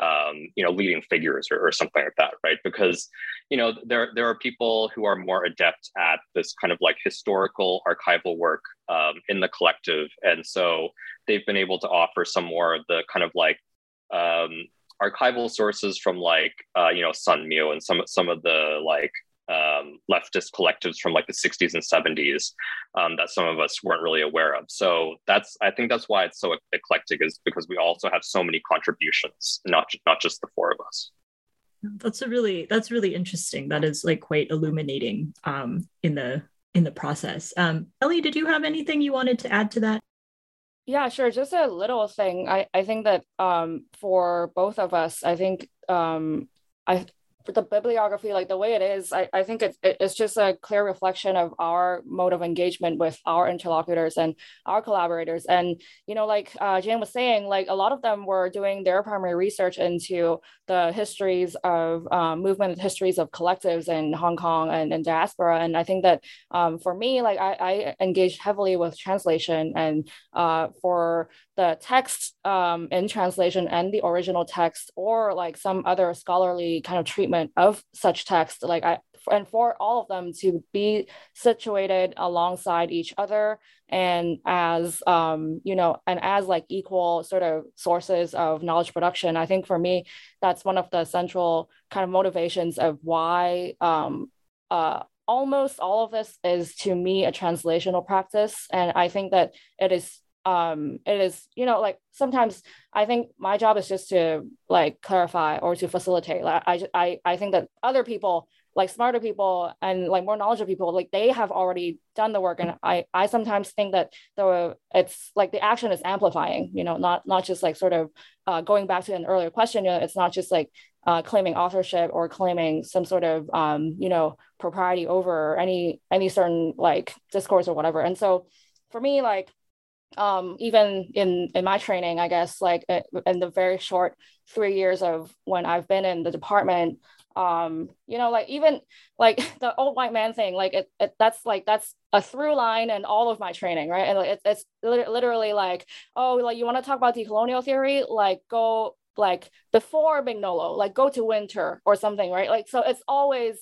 um, you know leading figures or, or, something like that right? Because you know there there are people who are more adept at this kind of like historical archival work um, in the collective. And so they've been able to offer some more of the kind of like um, archival sources from like uh, you know Sun Mu and some some of the like um, leftist collectives from like the 60s and 70s um, that some of us weren't really aware of. So that's I think that's why it's so eclectic is because we also have so many contributions, not not just the four of us. That's a really that's really interesting. That is like quite illuminating um, in the in the process. Um, Ellie, did you have anything you wanted to add to that? Yeah, sure. Just a little thing. I, I think that um, for both of us, I think um, I the bibliography like the way it is i, I think it's, it's just a clear reflection of our mode of engagement with our interlocutors and our collaborators. And you know like uh, was saying like a lot of them were doing their primary research into the histories of um, movement histories of collectives in hong kong and, and diaspora. And i think that um, for me like I, I engaged heavily with translation and uh, for the text um, in translation and the original text or like some other scholarly kind of treatment of such text like i and for all of them to be situated alongside each other and as um, you know and as like equal sort of sources of knowledge production. I think for me that's one of the central kind of motivations of why um, uh, almost all of this is to me a translational practice. And i think that it is um it is you know like sometimes i think my job is just to like clarify or to facilitate. Like i i, I think that other people like smarter people and like more knowledgeable people like they have already done the work. And i i sometimes think that the it's like the action is amplifying you know not not just like sort of uh, going back to an earlier question you know it's not just like uh, claiming authorship or claiming some sort of um, you know propriety over any any certain like discourse or whatever. And so for me like um, even in in my training, I guess, like uh, in the very short three years of when I've been in the department, um, you know, like even like the old white man thing, like it, it that's like that's a through line in all of my training, right? And it, it's literally like, oh, like you want to talk about decolonial theory, like go like before Mignolo, like go to Wynter or something, right? Like so it's always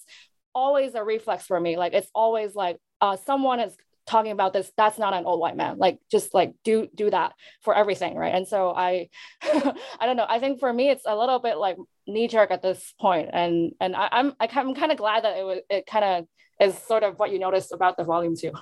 always a reflex for me. Like it's always like uh, someone is talking about this that's not an old white man. Like just like do do that for everything right? And so i i don't know. I think for me it's a little bit like knee jerk at this point. And and I, i'm I, i'm kind of glad that it was it kind of is sort of what you noticed about the volume too.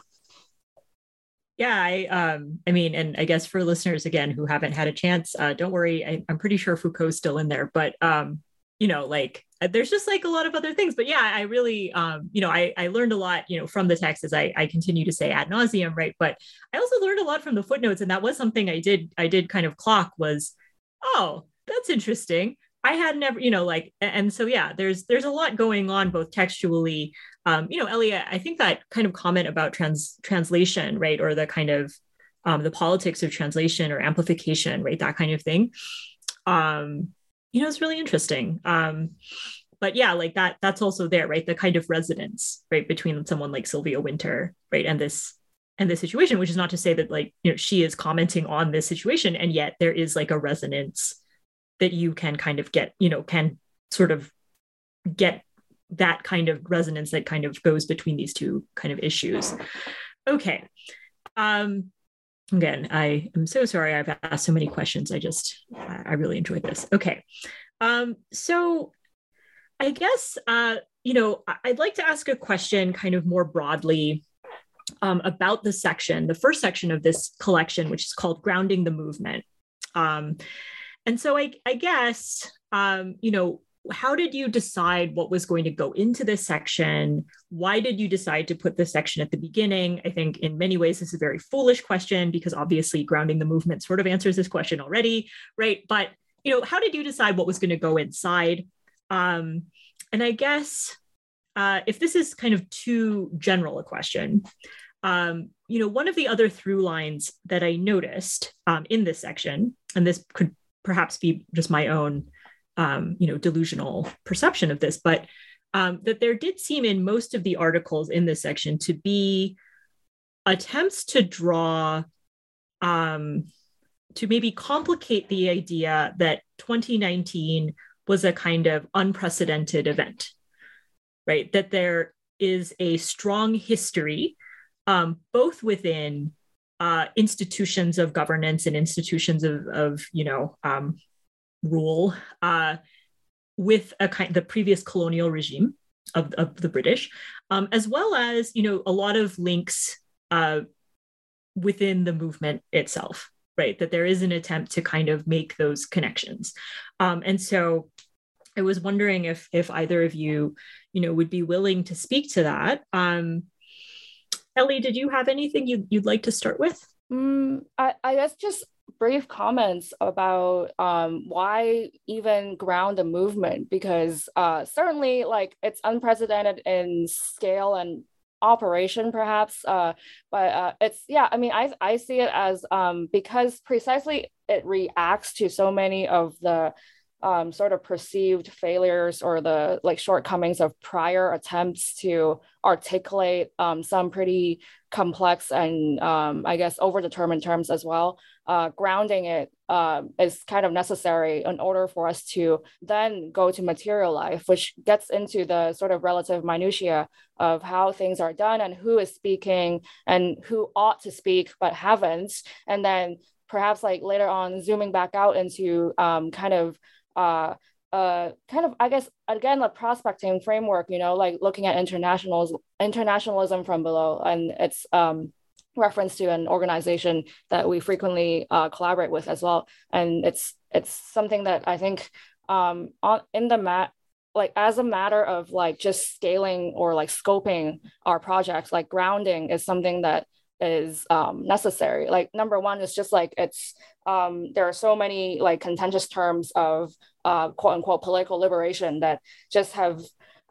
Yeah i um i mean and i guess for listeners again who haven't had a chance uh don't worry. I, i'm pretty sure foucault's still in there. But um you know like there's just like a lot of other things but yeah i really um you know i i learned a lot you know from the text as i i continue to say ad nauseum right? But i also learned a lot from the footnotes and that was something i did i did kind of clock was oh that's interesting. I had never you know like and so yeah there's there's a lot going on both textually. Um you know elliot i think that kind of comment about trans translation right or the kind of um the politics of translation or amplification right that kind of thing. Um you know, it's really interesting. Um, but yeah, like that, that's also there, right? The kind of resonance, right, between someone like Sylvia Wynter, right, and this and this situation, which is not to say that like, you know, she is commenting on this situation, and yet there is like a resonance that you can kind of get, you know, can sort of get that kind of resonance that kind of goes between these two kind of issues. Okay. Um, again i am so sorry i've asked so many questions. I just i really enjoyed this. Okay. Um so i guess uh you know i'd like to ask a question kind of more broadly um, about the section the first section of this collection which is called grounding the movement. Um and so i i guess um you know how did you decide what was going to go into this section? Why did you decide to put this section at the beginning? I think in many ways this is a very foolish question because obviously grounding the movement sort of answers this question already, right? But you know, how did you decide what was going to go inside? Um, and I guess uh, if this is kind of too general a question, um, you know, one of the other through lines that I noticed um, in this section, and this could perhaps be just my own um, you know delusional perception of this, but um, that there did seem in most of the articles in this section to be attempts to draw um, to maybe complicate the idea that 2019 was a kind of unprecedented event, right? That there is a strong history, um, both within uh, institutions of governance and institutions of, of you know, um, rule uh, with a kind the previous colonial regime of, of the British, um, as well as you know a lot of links uh, within the movement itself, right? That there is an attempt to kind of make those connections, um, and so I was wondering if if either of you, you know, would be willing to speak to that. Um, Ellie, did you have anything you, you'd like to start with? Mm, I, I guess just brief comments about um, why even ground the movement because uh, certainly like it's unprecedented in scale and operation perhaps uh, but uh, it's yeah i mean i, I see it as um, because precisely it reacts to so many of the um, sort of perceived failures or the like shortcomings of prior attempts to articulate um, some pretty complex and um, I guess overdetermined terms as well. Uh, grounding it uh, is kind of necessary in order for us to then go to material life, which gets into the sort of relative minutia of how things are done and who is speaking and who ought to speak but haven't, and then perhaps like later on zooming back out into um, kind of uh, uh, kind of, I guess, again, the prospecting framework, you know, like looking at internationals, internationalism from below, and it's um, reference to an organization that we frequently uh, collaborate with as well, and it's it's something that I think um, on in the mat like as a matter of like just scaling or like scoping our projects like grounding is something that is um, necessary. Like number one is just like it's um, there are so many like contentious terms of uh, quote unquote political liberation that just have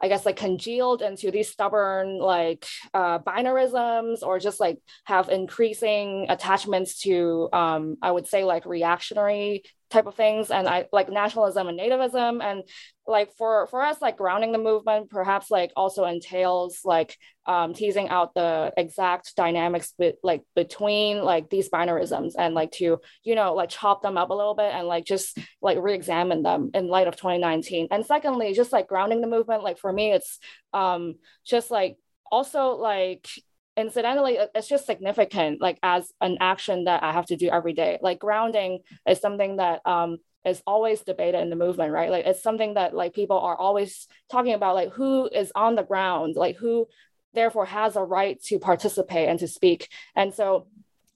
I guess like congealed into these stubborn like uh, binarisms or just like have increasing attachments to um, I would say like reactionary type of things. And I like nationalism and nativism. And like for for us like grounding the movement perhaps like also entails like um, teasing out the exact dynamics be- like between like these binarisms and like to you know like chop them up a little bit and like just like re-examine them in light of 2019 and secondly just like grounding the movement. Like for me it's um just like also like incidentally it's just significant like as an action that i have to do every day. Like grounding is something that um is always debated in the movement right? Like it's something that like people are always talking about like who is on the ground? Like who therefore has a right to participate and to speak? And so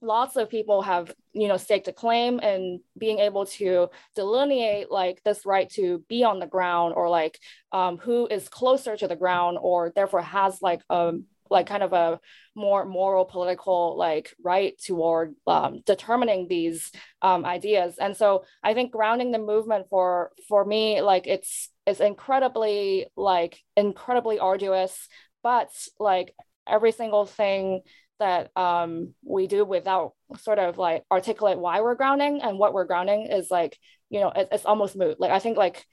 lots of people have you know staked a claim and being able to delineate like this right to be on the ground or like um, who is closer to the ground or therefore has like a like kind of a more moral political like right toward um, determining these um, ideas. And so i think grounding the movement for for me like it's it's incredibly like incredibly arduous but like every single thing that um, we do without sort of like articulate why we're grounding and what we're grounding is like you know it, it's almost moot. Like i think like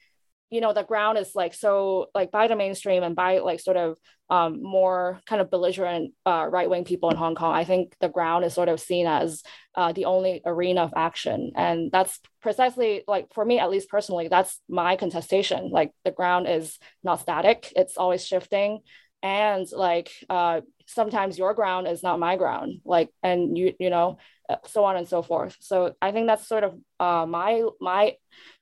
you know the ground is like so like by the mainstream and by like sort of um, more kind of belligerent uh, right-wing people in hong kong i think the ground is sort of seen as uh, the only arena of action. And that's precisely like for me at least personally that's my contestation. Like the ground is not static. It's always shifting. And like uh, sometimes your ground is not my ground like and you you know uh, so on and so forth. So i think that's sort of uh, my my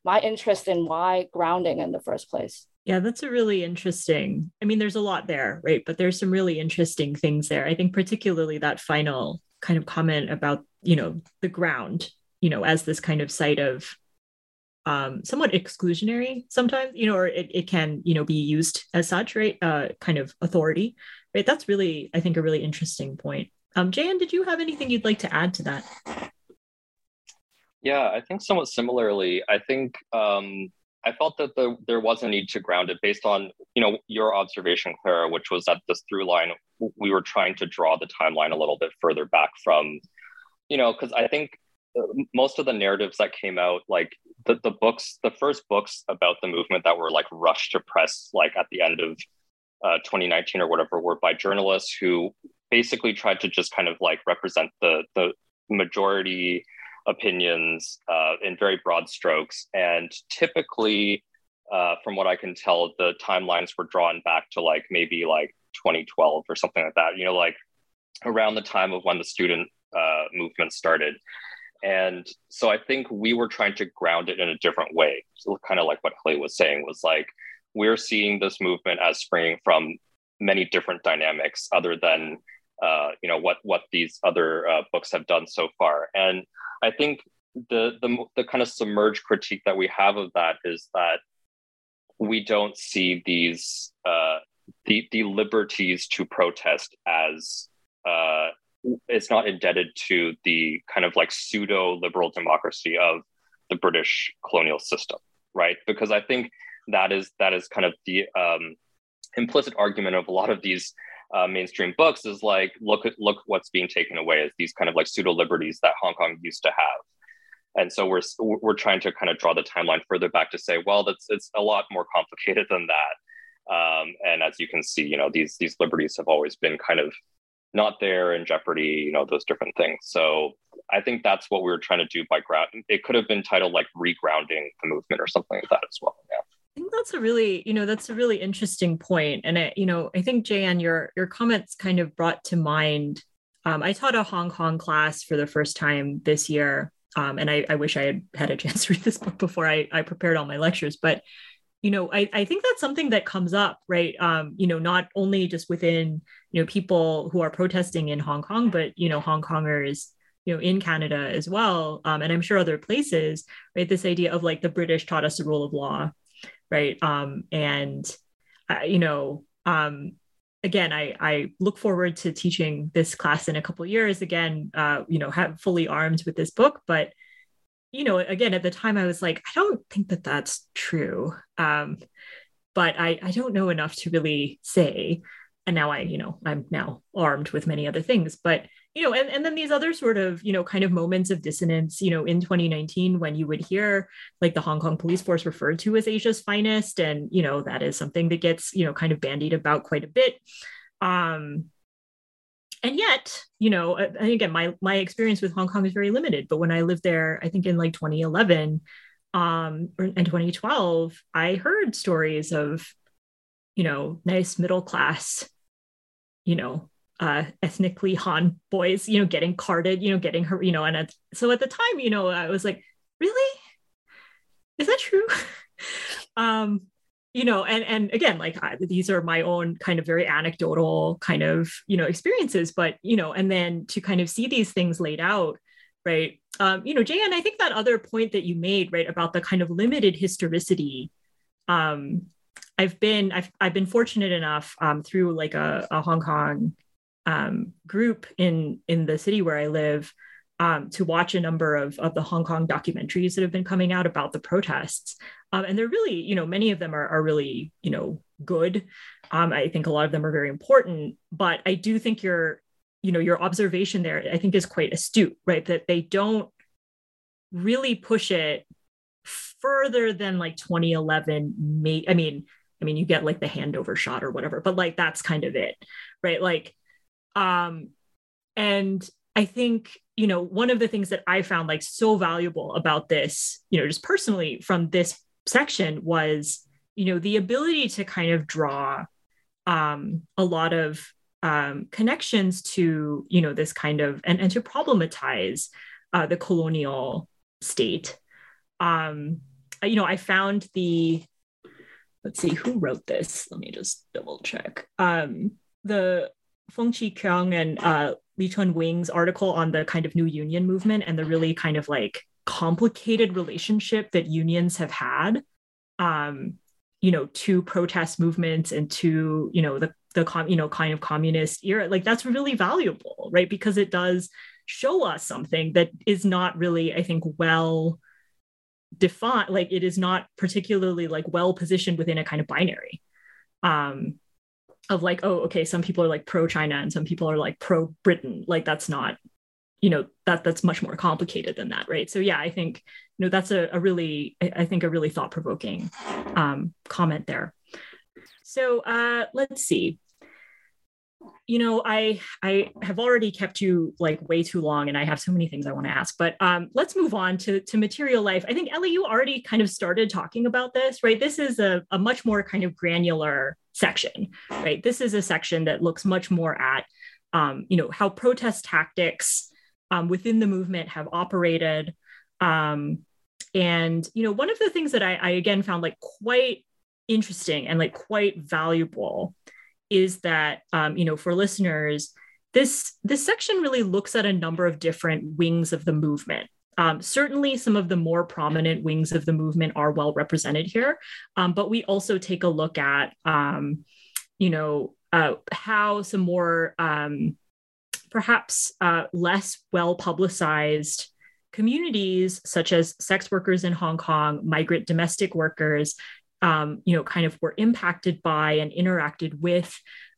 my interest in why grounding in the first place. Yeah that's a really interesting i mean there's a lot there right? But there's some really interesting things there. I think particularly that final kind of comment about you know the ground you know as this kind of site of um, somewhat exclusionary sometimes, you know, or it, it can, you know, be used as such, right? Uh, kind of authority right that's really i think a really interesting point. Um jan did you have anything you'd like to add to that? Yeah i think somewhat similarly i think um I felt that the, there was a need to ground it based on, you know, your observation, Clara, which was that this through line, we were trying to draw the timeline a little bit further back from, you know, because I think uh, most of the narratives that came out, like the, the books, the first books about the movement that were like rushed to press, like at the end of uh, 2019 or whatever were by journalists who basically tried to just kind of like represent the the majority opinions uh, in very broad strokes. And typically uh, from what i can tell the timelines were drawn back to like maybe like 2012 or something like that you know like around the time of when the student uh, movement started. And so i think we were trying to ground it in a different way. So kind of like what Haley was saying was like we're seeing this movement as springing from many different dynamics other than uh, you know what what these other uh, books have done so far and i think the, the the kind of submerged critique that we have of that is that we don't see these uh, the the liberties to protest as uh, it's not indebted to the kind of like pseudo liberal democracy of the British colonial system, right? Because I think that is that is kind of the um, implicit argument of a lot of these uh, mainstream books is like look at look what's being taken away as these kind of like pseudo liberties that Hong Kong used to have. And so we're we're trying to kind of draw the timeline further back to say, well, that's it's a lot more complicated than that. Um, and as you can see, you know these these liberties have always been kind of not there in jeopardy, you know those different things. So I think that's what we were trying to do by ground. It could have been titled like regrounding the movement or something like that as well. Yeah. I think that's a really, you know, that's a really interesting point. And I, you know, I think Jan, your your comments kind of brought to mind. Um, I taught a Hong Kong class for the first time this year, um, and I, I, wish I had had a chance to read this book before I, I prepared all my lectures. But you know, I, I think that's something that comes up, right? Um, you know, not only just within you know people who are protesting in Hong Kong, but you know, Hong Kongers you know in canada as well um, and i'm sure other places right this idea of like the british taught us the rule of law right? Um, and uh, you know um, again I, I look forward to teaching this class in a couple years again uh, you know have fully armed with this book. But you know again at the time i was like i don't think that that's true. Um, but I, I don't know enough to really say. And now i you know i'm now armed with many other things. But you know, and, and then these other sort of, you know, kind of moments of dissonance, you know, in 2019, when you would hear like the Hong Kong police force referred to as Asia's finest. And, you know, that is something that gets, you know, kind of bandied about quite a bit. Um, and yet, you know, and again, my my experience with Hong Kong is very limited. But when I lived there, I think in like 2011 um, and 2012, I heard stories of, you know, nice middle class, you know, uh, ethnically Han boys, you know, getting carded, you know, getting her, you know, and at, so at the time, you know, I was like, really, is that true? um, you know, and and again, like I, these are my own kind of very anecdotal kind of you know experiences, but you know, and then to kind of see these things laid out, right? Um, you know, Jan, I think that other point that you made, right, about the kind of limited historicity um, I've been I've I've been fortunate enough um, through like a, a Hong Kong um, group in in the city where I live um, to watch a number of of the Hong Kong documentaries that have been coming out about the protests, um, and they're really you know many of them are are really you know good. Um, I think a lot of them are very important, but I do think your you know your observation there I think is quite astute, right? That they don't really push it further than like 2011 may i mean i mean you get like the handover shot or whatever but like that's kind of it right like um, and I think, you know, one of the things that I found like so valuable about this, you know, just personally from this section was, you know, the ability to kind of draw um, a lot of um, connections to, you know, this kind of, and, and to problematize uh, the colonial state. Um, you know, I found the, let's see, who wrote this? Let me just double check. Um, the Feng Chi-keung and uh, Li Chun-wing's article on the kind of new union movement and the really kind of like complicated relationship that unions have had, um, you know, to protest movements and to, you know, the, the com- you know, kind of communist era, like that's really valuable, right? Because it does show us something that is not really, I think, well defined, like it is not particularly like well positioned within a kind of binary. Um, of like oh okay some people are like pro china and some people are like pro britain like that's not you know that that's much more complicated than that right? So yeah i think you know that's a, a really i think a really thought-provoking um, comment there. So uh, let's see. You know i i have already kept you like way too long and i have so many things i want to ask but um, let's move on to to material life. I think ellie you already kind of started talking about this right? This is a, a much more kind of granular section right? This is a section that looks much more at um, you know how protest tactics um, within the movement have operated. Um, and you know one of the things that I, I again found like quite interesting and like quite valuable is that um, you know for listeners this this section really looks at a number of different wings of the movement um, certainly some of the more prominent wings of the movement are well represented here. Um, but we also take a look at um, you know uh, how some more um, perhaps uh, less well publicized communities such as sex workers in hong kong migrant domestic workers um, you know, kind of were impacted by and interacted with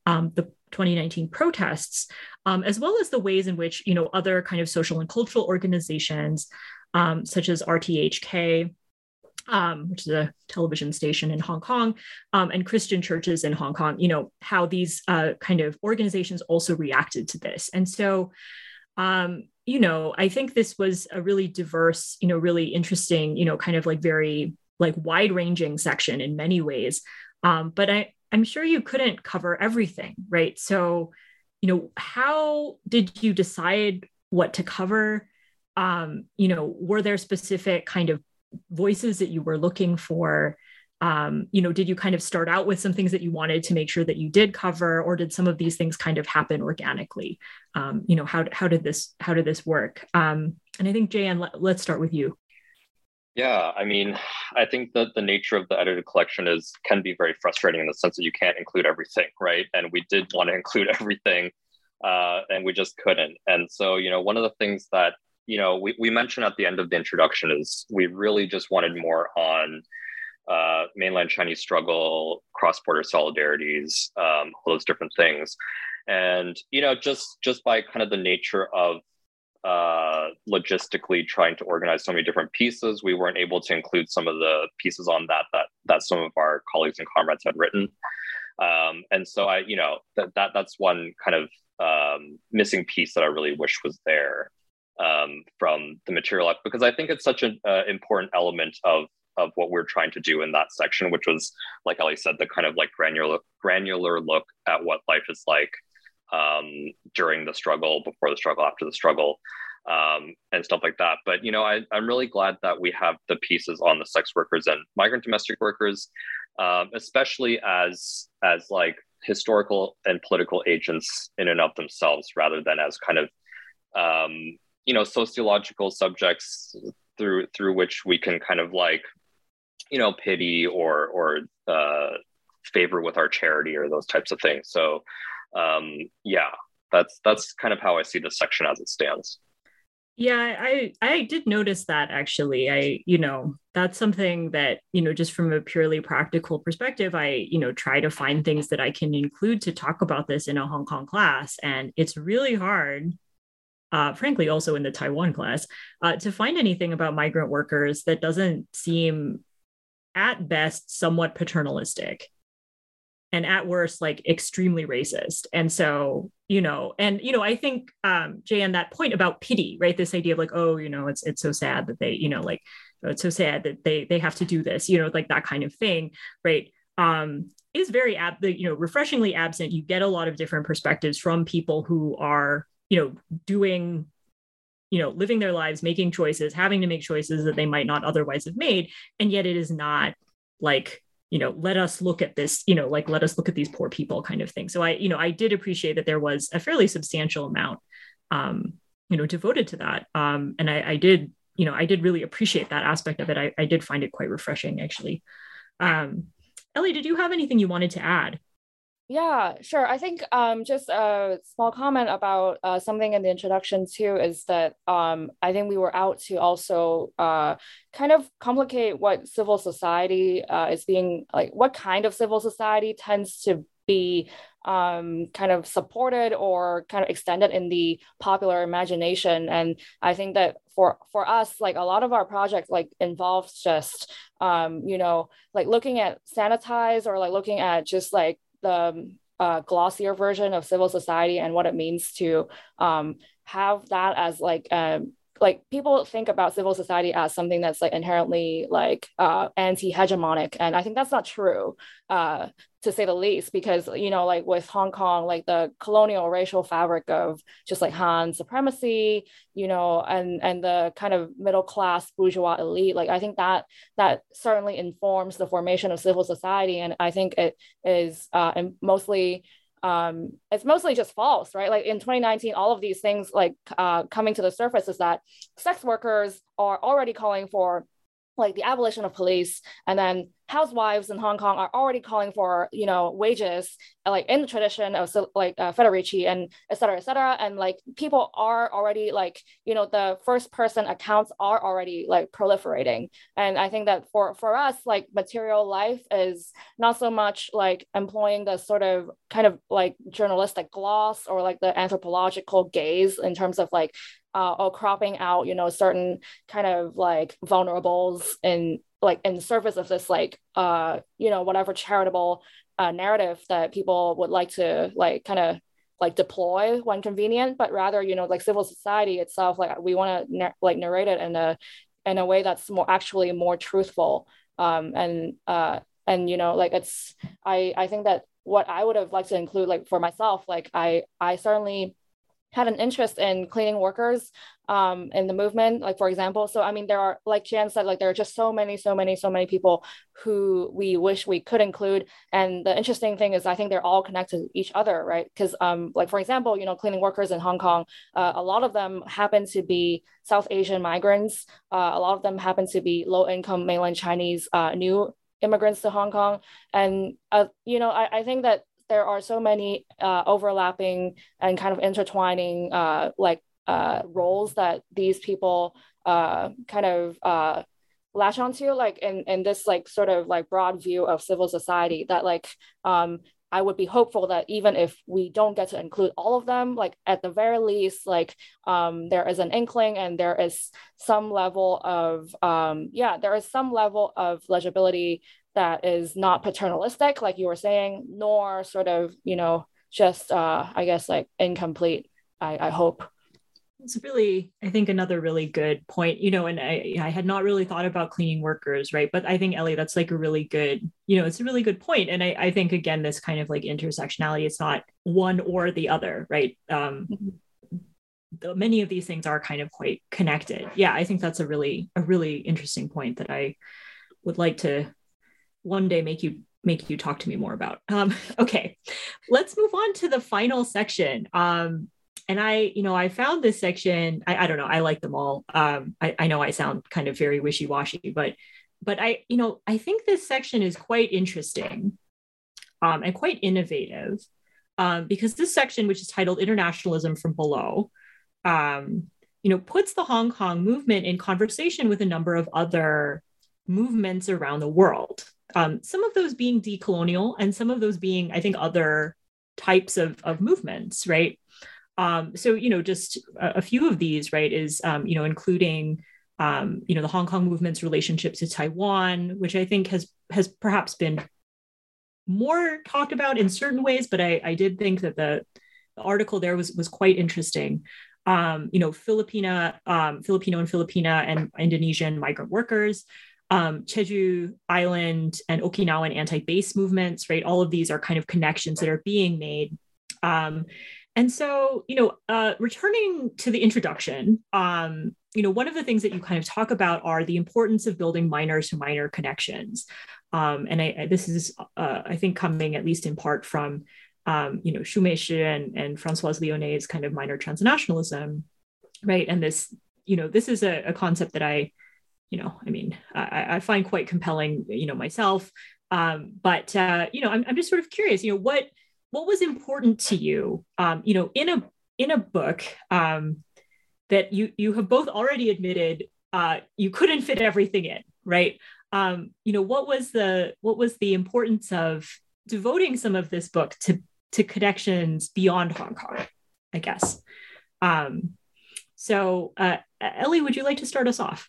um, the 2019 protests, um, as well as the ways in which, you know, other kind of social and cultural organizations, um, such as RTHK, um, which is a television station in Hong Kong, um, and Christian churches in Hong Kong, you know, how these uh, kind of organizations also reacted to this. And so, um, you know, I think this was a really diverse, you know, really interesting, you know, kind of like very like wide ranging section in many ways. Um, but I, I'm sure you couldn't cover everything, right? So, you know, how did you decide what to cover? Um, you know, were there specific kind of voices that you were looking for? Um, you know, did you kind of start out with some things that you wanted to make sure that you did cover, or did some of these things kind of happen organically? Um, you know, how how did this how did this work? Um, and I think Jan, let, let's start with you. Yeah, I mean, I think that the nature of the edited collection is can be very frustrating in the sense that you can't include everything, right? And we did want to include everything, uh, and we just couldn't. And so, you know, one of the things that you know we, we mentioned at the end of the introduction is we really just wanted more on uh, mainland Chinese struggle, cross border solidarities, um, all those different things. and you know just just by kind of the nature of uh, logistically trying to organize so many different pieces, we weren't able to include some of the pieces on that that that some of our colleagues and comrades had written. Um, and so I, you know, that, that that's one kind of um, missing piece that I really wish was there um, from the material because I think it's such an uh, important element of of what we're trying to do in that section, which was, like Ellie said, the kind of like granular granular look at what life is like um, during the struggle, before the struggle, after the struggle, um, and stuff like that. But you know, I, am really glad that we have the pieces on the sex workers and migrant domestic workers, um, especially as as like historical and political agents in and of themselves, rather than as kind of um, you know sociological subjects through through which we can kind of like you know pity or or uh, favor with our charity or those types of things. So um, yeah, that's that's kind of how I see this section as it stands. Yeah, I I did notice that actually. I you know that's something that you know just from a purely practical perspective, I you know try to find things that I can include to talk about this in a Hong Kong class, and it's really hard. Uh, frankly, also in the Taiwan class, uh, to find anything about migrant workers that doesn't seem, at best, somewhat paternalistic and at worst like extremely racist. And so you know and you know i think um jay on that point about pity right? This idea of like oh you know it's it's so sad that they you know like oh, it's so sad that they they have to do this you know like that kind of thing right? Um is very ab you know refreshingly absent. You get a lot of different perspectives from people who are you know doing you know living their lives making choices having to make choices that they might not otherwise have made. And yet it is not like you know let us look at this you know like let us look at these poor people kind of thing. So i you know i did appreciate that there was a fairly substantial amount um you know devoted to that. Um and i i did you know i did really appreciate that aspect of it. I, I did find it quite refreshing actually. Um ellie did you have anything you wanted to add yeah, sure. I think um, just a small comment about uh, something in the introduction too is that um, I think we were out to also uh, kind of complicate what civil society uh, is being like, what kind of civil society tends to be um, kind of supported or kind of extended in the popular imagination. And I think that for for us, like a lot of our projects like involves just um, you know like looking at sanitize or like looking at just like the uh, glossier version of civil society and what it means to um, have that as like um, like people think about civil society as something that's like inherently like uh, anti-hegemonic and i think that's not true uh, to say the least because you know like with hong kong like the colonial racial fabric of just like han supremacy you know and and the kind of middle class bourgeois elite like i think that that certainly informs the formation of civil society and i think it is uh, mostly um, it's mostly just false, right? Like in 2019, all of these things like uh, coming to the surface is that sex workers are already calling for like the abolition of police and then housewives in hong kong are already calling for you know wages like in the tradition of like uh, federici and et cetera et cetera. And like people are already like you know the first person accounts are already like proliferating. And i think that for for us like material life is not so much like employing the sort of kind of like journalistic gloss or like the anthropological gaze in terms of like uh, or cropping out, you know, certain kind of like vulnerables in like in service of this like uh you know whatever charitable uh, narrative that people would like to like kind of like deploy when convenient but rather you know like civil society itself like we want to like narrate it in a in a way that's more actually more truthful. Um and uh and you know like it's i i think that what i would have liked to include like for myself like i i certainly had an interest in cleaning workers um, in the movement, like for example. So I mean, there are like Jan said, like there are just so many, so many, so many people who we wish we could include. And the interesting thing is, I think they're all connected to each other, right? Because um, like for example, you know, cleaning workers in Hong Kong, uh, a lot of them happen to be South Asian migrants. Uh, a lot of them happen to be low income mainland Chinese uh, new immigrants to Hong Kong. And uh, you know, I, I think that there are so many uh, overlapping and kind of intertwining uh, like uh, roles that these people uh, kind of uh, latch onto like in, in this like sort of like broad view of civil society that like um, I would be hopeful that even if we don't get to include all of them, like at the very least, like um, there is an inkling and there is some level of, um, yeah, there is some level of legibility that is not paternalistic, like you were saying, nor sort of, you know, just, uh, I guess, like incomplete, I, I hope. It's really i think another really good point you know and i i had not really thought about cleaning workers right? But i think ellie that's like a really good you know it's a really good point. and i, I think again this kind of like intersectionality it's not one or the other right? Um the, many of these things are kind of quite connected. Yeah i think that's a really a really interesting point that i would like to one day make you make you talk to me more about um okay let's move on to the final section um and I, you know, I found this section. I, I don't know. I like them all. Um, I, I know I sound kind of very wishy washy, but, but I, you know, I think this section is quite interesting, um, and quite innovative, um, because this section, which is titled "Internationalism from Below," um, you know, puts the Hong Kong movement in conversation with a number of other movements around the world. Um, some of those being decolonial, and some of those being, I think, other types of, of movements, right? Um, so, you know, just a, a, few of these, right, is, um, you know, including, um, you know, the Hong Kong movement's relationship to Taiwan, which I think has has perhaps been more talked about in certain ways, but I, I did think that the, the article there was was quite interesting. Um, you know, Filipina, um, Filipino and Filipina and Indonesian migrant workers, um, Jeju Island and Okinawan anti-base movements, right? All of these are kind of connections that are being made. Um, and so, you know, uh, returning to the introduction, um, you know, one of the things that you kind of talk about are the importance of building minor to minor connections. Um, and I, this is, uh, I think, coming at least in part from, um, you know, Shu-mei Shih and, and Francoise Lionnet's kind of minor transnationalism, right? And this, you know, this is a, a concept that I, you know, I mean, I, I find quite compelling, you know, myself. Um, but uh, you know, I'm, I'm just sort of curious, you know, what what was important to you um, you know in a in a book um, that you you have both already admitted uh, you couldn't fit everything in right? Um, you know what was the what was the importance of devoting some of this book to to connections beyond hong kong i guess? Um, so uh, ellie would you like to start us off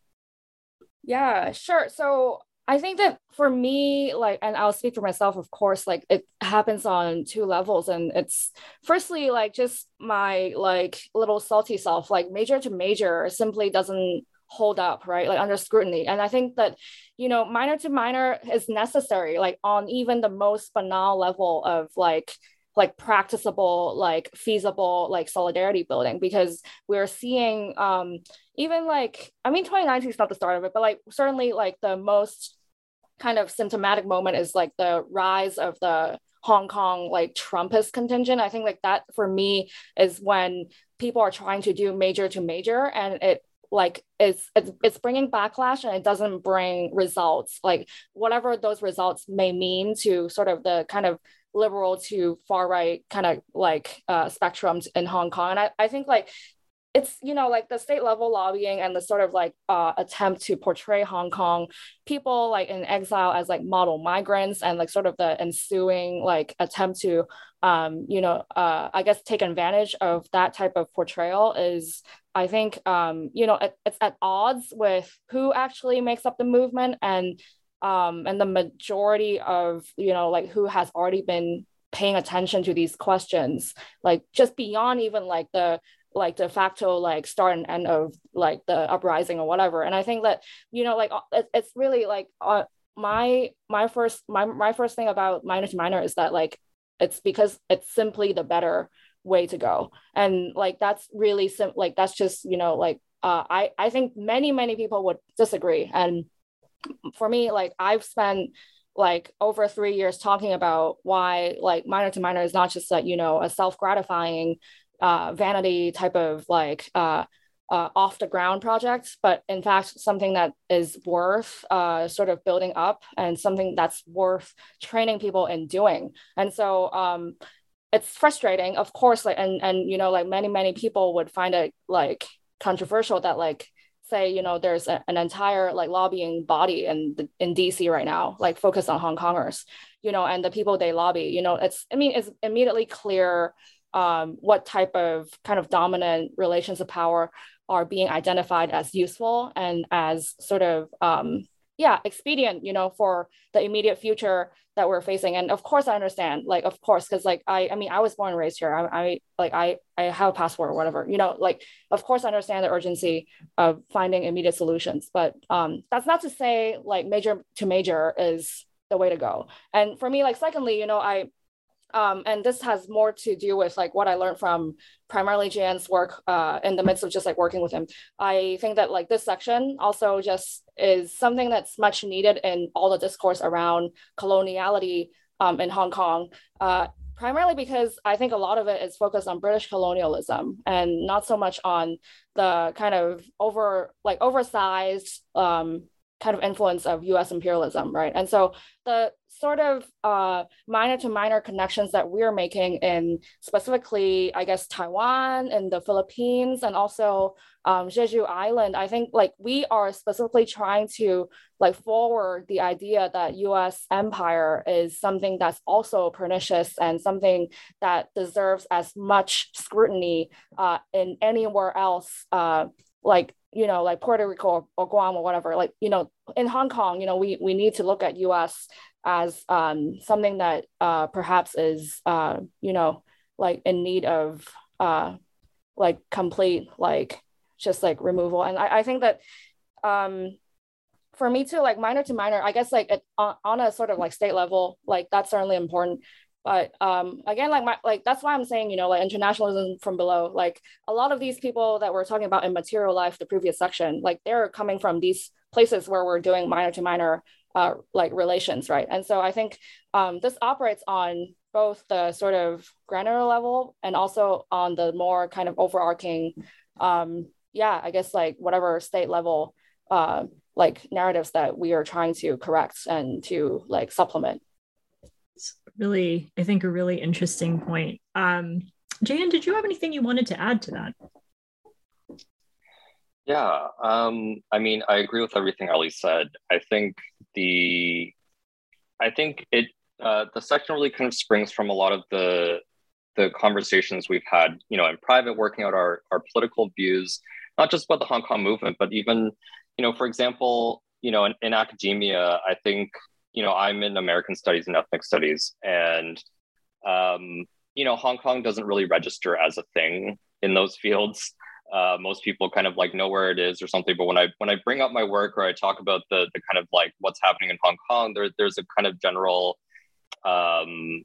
yeah sure so I think that for me, like, and I'll speak for myself, of course, like it happens on two levels. And it's firstly, like, just my like little salty self, like major to major simply doesn't hold up, right? Like under scrutiny. And I think that, you know, minor to minor is necessary, like on even the most banal level of like, like practicable like feasible like solidarity building because we're seeing um even like i mean 2019 is not the start of it but like certainly like the most kind of symptomatic moment is like the rise of the Hong Kong like Trumpist contingent. I think like that for me is when people are trying to do major to major and it like it's, it's it's bringing backlash and it doesn't bring results like whatever those results may mean to sort of the kind of liberal to far right kind of like uh, spectrums in Hong Kong. And I, I think like it's you know like the state level lobbying and the sort of like uh, attempt to portray Hong Kong people like in exile as like model migrants and like sort of the ensuing like attempt to um, you know uh, I guess take advantage of that type of portrayal is I think um, you know it, it's at odds with who actually makes up the movement and um, and the majority of you know like who has already been paying attention to these questions like just beyond even like the like de facto like start and end of like the uprising or whatever. And i think that you know like uh, it's really like uh, my my first my, my first thing about minor to minor is that like it's because it's simply the better way to go. And like that's really sim- like that's just you know like uh, i i think many many people would disagree. And for me like i've spent like over three years talking about why like minor to minor is not just that you know a self-gratifying uh, vanity type of like uh, uh, off the ground project, but in fact, something that is worth uh, sort of building up and something that's worth training people in doing. And so um, it's frustrating, of course, like, and, and, you know, like many, many people would find it like controversial that like, say, you know, there's a, an entire like lobbying body in, in DC right now, like focused on Hong Kongers you know, and the people they lobby. You know, it's I mean, it's immediately clear um, what type of kind of dominant relations of power are being identified as useful and as sort of um, yeah expedient you know for the immediate future that we're facing. And of course i understand like of course because like i i mean i was born and raised here. I, I like i i have a passport or whatever you know like of course i understand the urgency of finding immediate solutions. But um that's not to say like major to major is the way to go. And for me like secondly you know i um, and this has more to do with like what I learned from primarily Jan's work uh, in the midst of just like working with him. I think that like this section also just is something that's much needed in all the discourse around coloniality um, in Hong Kong. Uh, primarily because I think a lot of it is focused on British colonialism and not so much on the kind of over like oversized um, kind of influence of US imperialism, right? And so the sort of uh, minor to minor connections that we're making in specifically, I guess, Taiwan and the Philippines and also um, Jeju Island, I think like we are specifically trying to like forward the idea that US empire is something that's also pernicious and something that deserves as much scrutiny uh, in anywhere else uh, like you know, like Puerto Rico or, Guam or whatever, like, you know, in Hong Kong, you know, we, we need to look at US as um, something that uh, perhaps is, uh, you know, like in need of uh, like complete, like just like removal. And I, I think that um, for me too, like minor to minor, I guess like it, on, on a sort of like state level, like that's certainly important but um, again like my like that's why i'm saying you know like internationalism from below like a lot of these people that we're talking about in material life the previous section like they're coming from these places where we're doing minor to minor uh, like relations right? And so i think um, this operates on both the sort of granular level and also on the more kind of overarching um, yeah i guess like whatever state level uh, like narratives that we are trying to correct and to like supplement really, I think, a really interesting point. Um, Jan, did you have anything you wanted to add to that? Yeah, um, I mean, I agree with everything Ellie said. I think the, I think it, uh, the section really kind of springs from a lot of the, the conversations we've had, you know, in private, working out our our political views, not just about the Hong Kong movement, but even, you know, for example, you know, in, in academia, I think you know, I'm in American studies and ethnic studies, and um, you know, Hong Kong doesn't really register as a thing in those fields. Uh, most people kind of like know where it is or something, but when I when I bring up my work or I talk about the the kind of like what's happening in Hong Kong, there there's a kind of general um,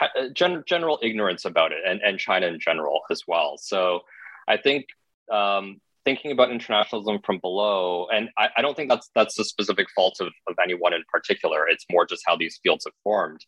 uh, gen- general ignorance about it and, and China in general as well. So I think um, thinking about internationalism from below, and I, I, don't think that's that's a specific fault of, of anyone in particular. It's more just how these fields have formed.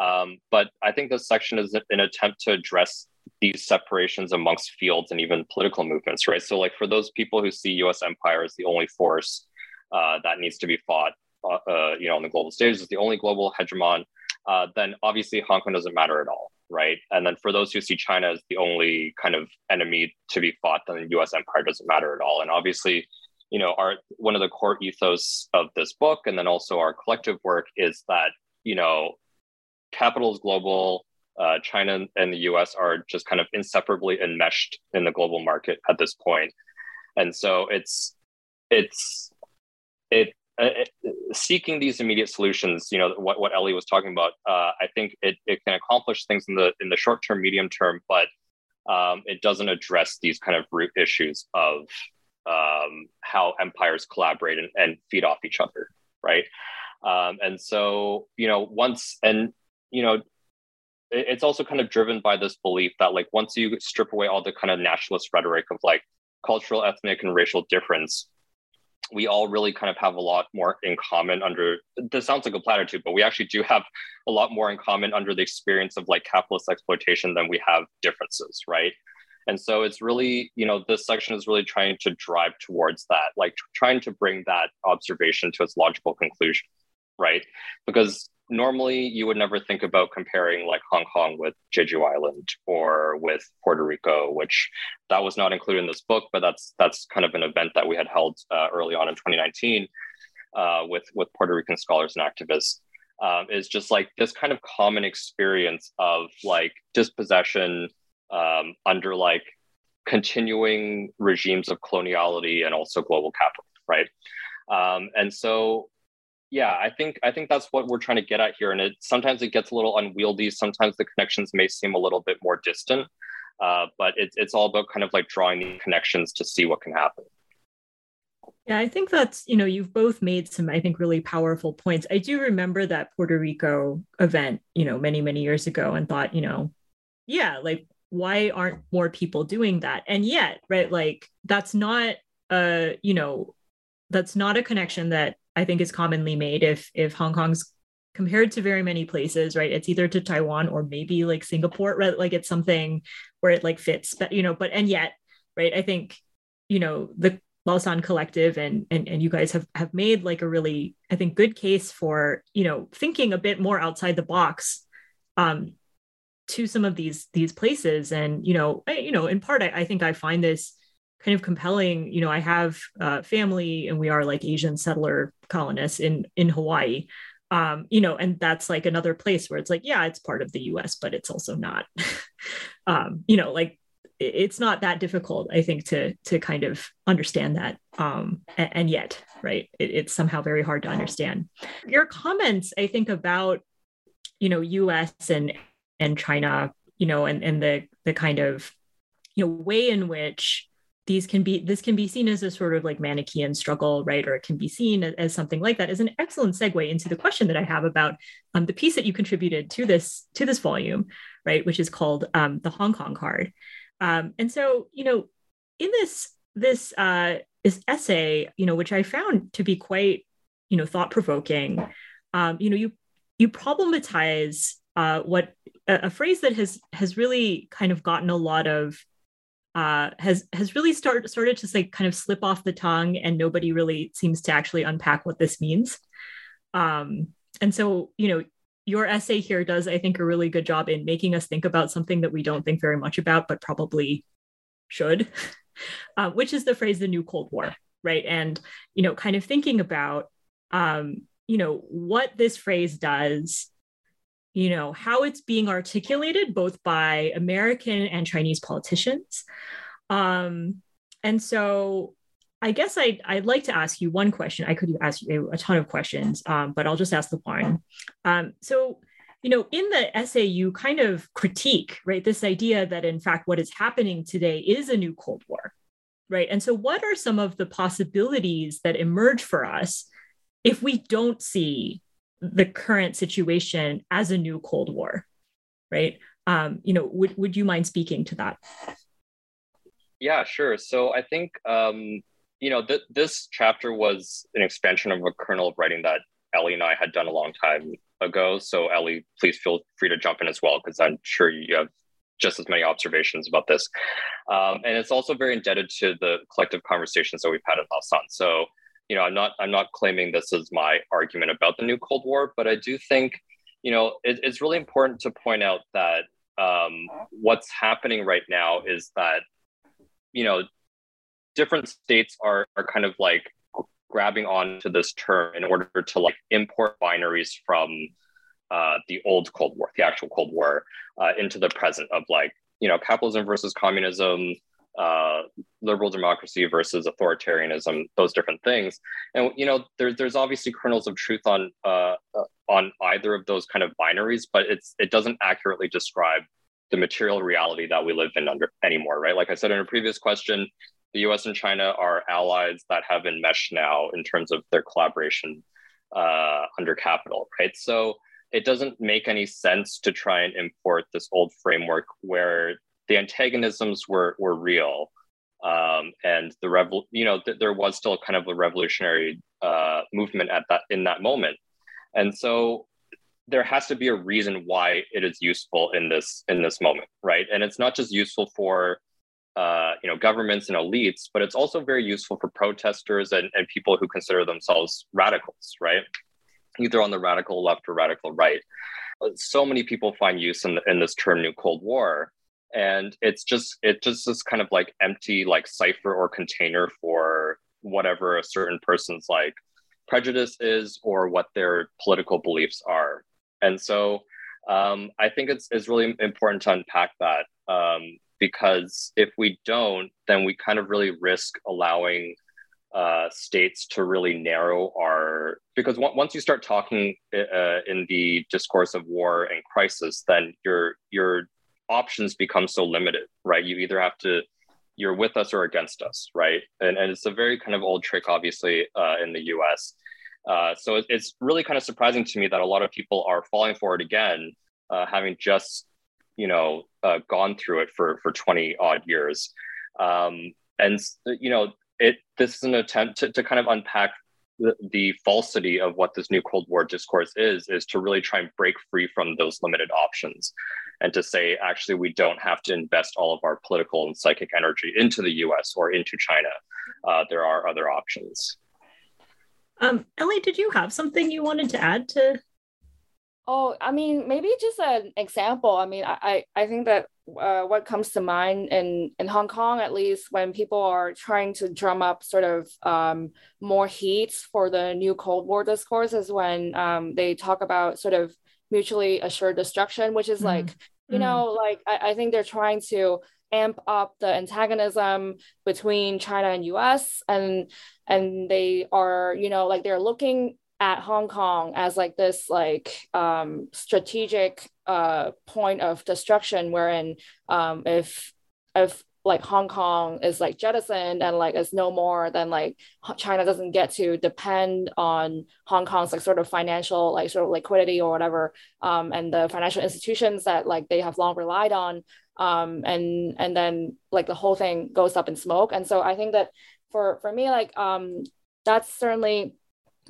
Um, but I think this section is an attempt to address these separations amongst fields and even political movements, right? So, like for those people who see U.S. empire as the only force uh, that needs to be fought, uh, uh, you know, on the global stage, is the only global hegemon, uh, then obviously Hong Kong doesn't matter at all right? And then for those who see China as the only kind of enemy to be fought, then the U.S. empire doesn't matter at all. And obviously, you know, our one of the core ethos of this book, and then also our collective work, is that you know, capital is global. Uh, China and the U.S. are just kind of inseparably enmeshed in the global market at this point, and so it's it's it uh, uh, seeking these immediate solutions, you know, what, what Ellie was talking about, uh, I think it, it can accomplish things in the in the short term, medium term, but um, it doesn't address these kind of root issues of um, how empires collaborate and, and, feed off each other, right? Um, and so, you know, once and you know, it, it's also kind of driven by this belief that like once you strip away all the kind of nationalist rhetoric of like cultural, ethnic, and racial difference, we all really kind of have a lot more in common under this sounds like a platitude but we actually do have a lot more in common under the experience of like capitalist exploitation than we have differences right? And so it's really you know this section is really trying to drive towards that like trying to bring that observation to its logical conclusion right? Because normally you would never think about comparing like Hong Kong with Jeju Island or with Puerto Rico, which that was not included in this book, but that's that's kind of an event that we had held uh, early on in 2019 uh, with with Puerto Rican scholars and activists. um, is just like this kind of common experience of like dispossession um, under like continuing regimes of coloniality and also global capital, right? Um, and so, yeah, I think I think that's what we're trying to get at here. And it sometimes it gets a little unwieldy. Sometimes the connections may seem a little bit more distant, uh, but it's it's all about kind of like drawing the connections to see what can happen. Yeah, I think that's, you know, you've both made some, I think, really powerful points. I do remember that Puerto Rico event, you know, many, many years ago and thought, you know, yeah, like, why aren't more people doing that? And yet, right, like, that's not, a you know, that's not a connection that I think is commonly made if if Hong Kong's compared to very many places, right? It's either to Taiwan or maybe like Singapore, right? Like it's something where it like fits, but you know, but and yet, right? I think, you know, the Lausan Collective and, and and you guys have have made like a really I think good case for you know thinking a bit more outside the box um, to some of these these places and you know I, you know in part I, I, think I find this kind of compelling you know I have uh, family and we are like Asian settler colonists in in Hawaii. Um, you know and that's like another place where it's like yeah it's part of the US but it's also not. Um, you know like it's not that difficult i think to to kind of understand that um, and, and, yet right? It, it's somehow very hard to understand. Your comments i think about you know us and and china you know and and the the kind of you know way in which these can be this can be seen as a sort of like manichean struggle right? Or it can be seen as, something like that is an excellent segue into the question that i have about um, the piece that you contributed to this to this volume right? Which is called um, the hong kong card. Um, and so, you know, in this this uh, this essay, you know, which I found to be quite, you know, thought provoking, um, you know, you you problematize uh, what a, a, phrase that has has really kind of gotten a lot of uh, has has really started started to like kind of slip off the tongue, and nobody really seems to actually unpack what this means. Um, and so, you know, your essay here does, I think, a really good job in making us think about something that we don't think very much about, but probably should, uh, which is the phrase the new Cold War, right? And, you know, kind of thinking about, um, you know, what this phrase does, you know, how it's being articulated both by American and Chinese politicians. Um, and so I guess I'd, I'd like to ask you one question. I could ask you a ton of questions, um, but I'll just ask the one. Um, so, you know, in the essay, you kind of critique, right, this idea that in fact what is happening today is a new Cold War, right? And so, what are some of the possibilities that emerge for us if we don't see the current situation as a new Cold War, right? Um, you know, would, would you mind speaking to that? Yeah, sure. So I think um, you know, th- this chapter was an expansion of a kernel of writing that Ellie and I had done a long time ago. So, Ellie, please feel free to jump in as well, because I'm sure you have just as many observations about this. Um, and it's also very indebted to the collective conversations that we've had at Lausan. So, you know, I'm not I'm not claiming this is my argument about the new Cold War, but I do think, you know, it, it's really important to point out that um, what's happening right now is that, you know, different states are, are kind of like grabbing onto this term in order to like import binaries from uh, the old Cold War, the actual Cold War, uh, into the present of like, you know, capitalism versus communism, uh, liberal democracy versus authoritarianism, those different things. And, you know, there's there's obviously kernels of truth on uh, on either of those kind of binaries, but it's it doesn't accurately describe the material reality that we live in under anymore, right? Like I said in a previous question, the US and China are allies that have enmeshed now in terms of their collaboration uh, under capital, right? So it doesn't make any sense to try and import this old framework where the antagonisms were, were real. Um, and the revol- you know, th- there was still kind of a revolutionary uh, movement at that in that moment. And so there has to be a reason why it is useful in this in this moment, right? And it's not just useful for uh, you know governments and elites, but it's also very useful for protesters and, and people who consider themselves radicals, right? Either on the radical left or radical right. So many people find use in, in this term "New Cold War," and it's just it just this kind of like empty like cipher or container for whatever a certain person's like prejudice is or what their political beliefs are. And so um, I think it's, it's really important to unpack that um, because if we don't, then we kind of really risk allowing uh, states to really narrow our because w- once you start talking uh, in the discourse of war and crisis, then your your options become so limited, right? You either have to you're with us or against us, right? And, and it's a very kind of old trick, obviously, uh, in the US. Uh, so it, it's really kind of surprising to me that a lot of people are falling for it again, uh, having just, you know, uh, gone through it for, for 20 odd years. Um, and, you know, it this is an attempt to, to kind of unpack the, the falsity of what this new Cold War discourse is, is to really try and break free from those limited options and to say, actually, we don't have to invest all of our political and psychic energy into the US or into China. Uh, there are other options. Um, Ellie, did you have something you wanted to add to? Oh, I mean, maybe just an example. I mean, I, I think that uh, what comes to mind in, in Hong Kong, at least when people are trying to drum up sort of um, more heat for the new Cold War discourse is when um, they talk about sort of mutually assured destruction, which is mm-hmm. like, you mm-hmm. know, like I, I think they're trying to amp up the antagonism between China and US and and they are, you know, like they're looking at Hong Kong as like this like um, strategic uh, point of destruction wherein um, if if like Hong Kong is like jettisoned and like it's no more, then like China doesn't get to depend on Hong Kong's like sort of financial like sort of liquidity or whatever, um, and the financial institutions that like they have long relied on, um, and and then like the whole thing goes up in smoke. And so I think that for for me like um, that's certainly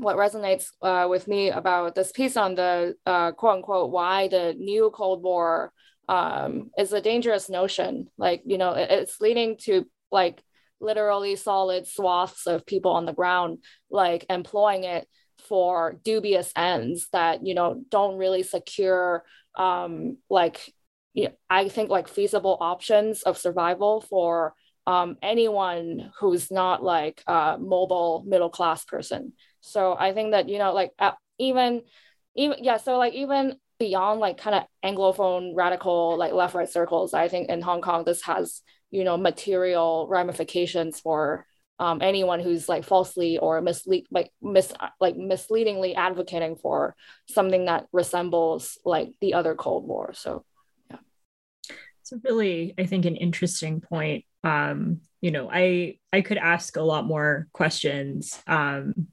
what resonates uh, with me about this piece on the uh, quote unquote why the new Cold War um, is a dangerous notion. Like, you know, it, it's leading to like literally solid swaths of people on the ground, like employing it for dubious ends that, you know, don't really secure um, like, you know, I think like feasible options of survival for um, anyone who's not like a mobile middle class person. So I think that, you know, like uh, even, even, yeah, so like even beyond like kind of anglophone radical like left right circles i think in hong kong this has you know material ramifications for um, anyone who's like falsely or mislead like mis like misleadingly advocating for something that resembles like the other cold war. So yeah. It's really i think an interesting point. Um you know i i could ask a lot more questions um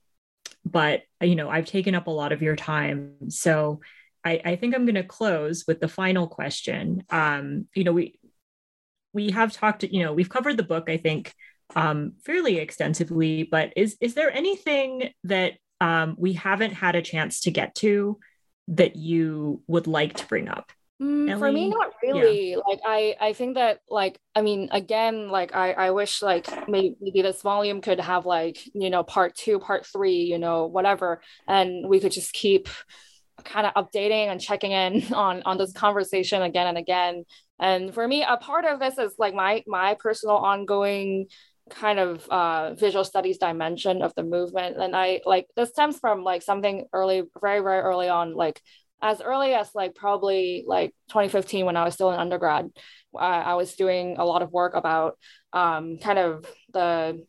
but you know i've taken up a lot of your time so I, I think I'm going to close with the final question. Um, you know, we we have talked, you know, we've covered the book, I think, um, fairly extensively. But is is there anything that um, we haven't had a chance to get to that you would like to bring up? Mm, for me, not really. Yeah. Like I, I think that like I mean, again, like I, I wish like maybe, maybe this volume could have like you know part two, part three, you know, whatever, and we could just keep kind of updating and checking in on on this conversation again and again and for me a part of this is like my my personal ongoing kind of uh, visual studies dimension of the movement and i like this stems from like something early very very early on like as early as like probably like 2015 when i was still in undergrad I, I was doing a lot of work about um, kind of the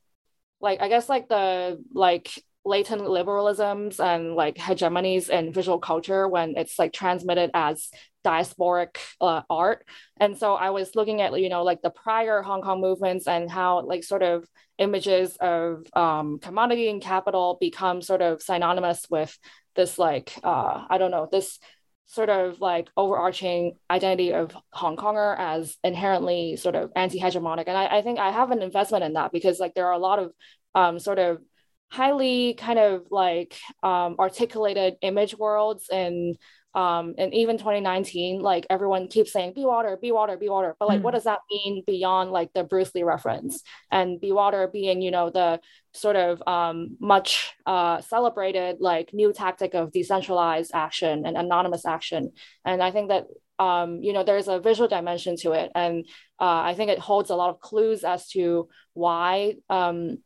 like i guess like the like latent liberalisms and like hegemonies in visual culture when it's like transmitted as diasporic uh, art. And so i was looking at you know like the prior hong kong movements and how like sort of images of um, commodity and capital become sort of synonymous with this like uh, i don't know this sort of like overarching identity of hong konger as inherently sort of anti-hegemonic. And I, I think i have an investment in that because like there are a lot of um, sort of highly kind of like um, articulated image worlds and um, and even 2019 like everyone keeps saying be water be water be water. But like mm. what does that mean beyond like the bruce lee reference? And be water being you know the sort of um, much uh, celebrated like new tactic of decentralized action and anonymous action. And i think that um, you know there's a visual dimension to it. And uh, i think it holds a lot of clues as to why um,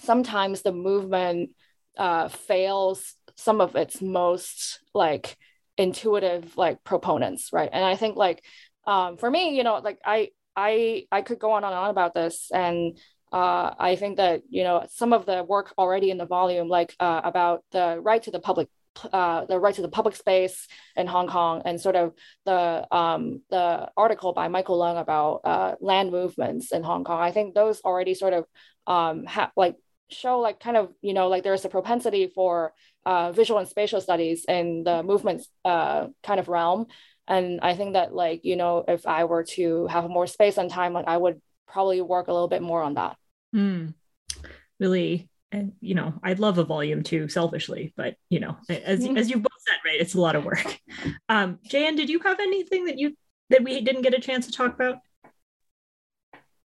sometimes the movement uh, fails some of its most like intuitive like proponents, right? And I think like um, for me, you know, like I I I could go on and on about this, and uh, I think that you know some of the work already in the volume, like uh, about the right to the public uh, the right to the public space in Hong Kong, and sort of the um, the article by Michael Lung about uh, land movements in Hong Kong. I think those already sort of um, ha- like show like kind of you know like there's a propensity for uh, visual and spatial studies in the movements uh, kind of realm. And I think that like you know if I were to have more space and time, like I would probably work a little bit more on that. Mm. Really and you know i'd love a volume too selfishly but you know as, as you both said right it's a lot of work um jan did you have anything that you that we didn't get a chance to talk about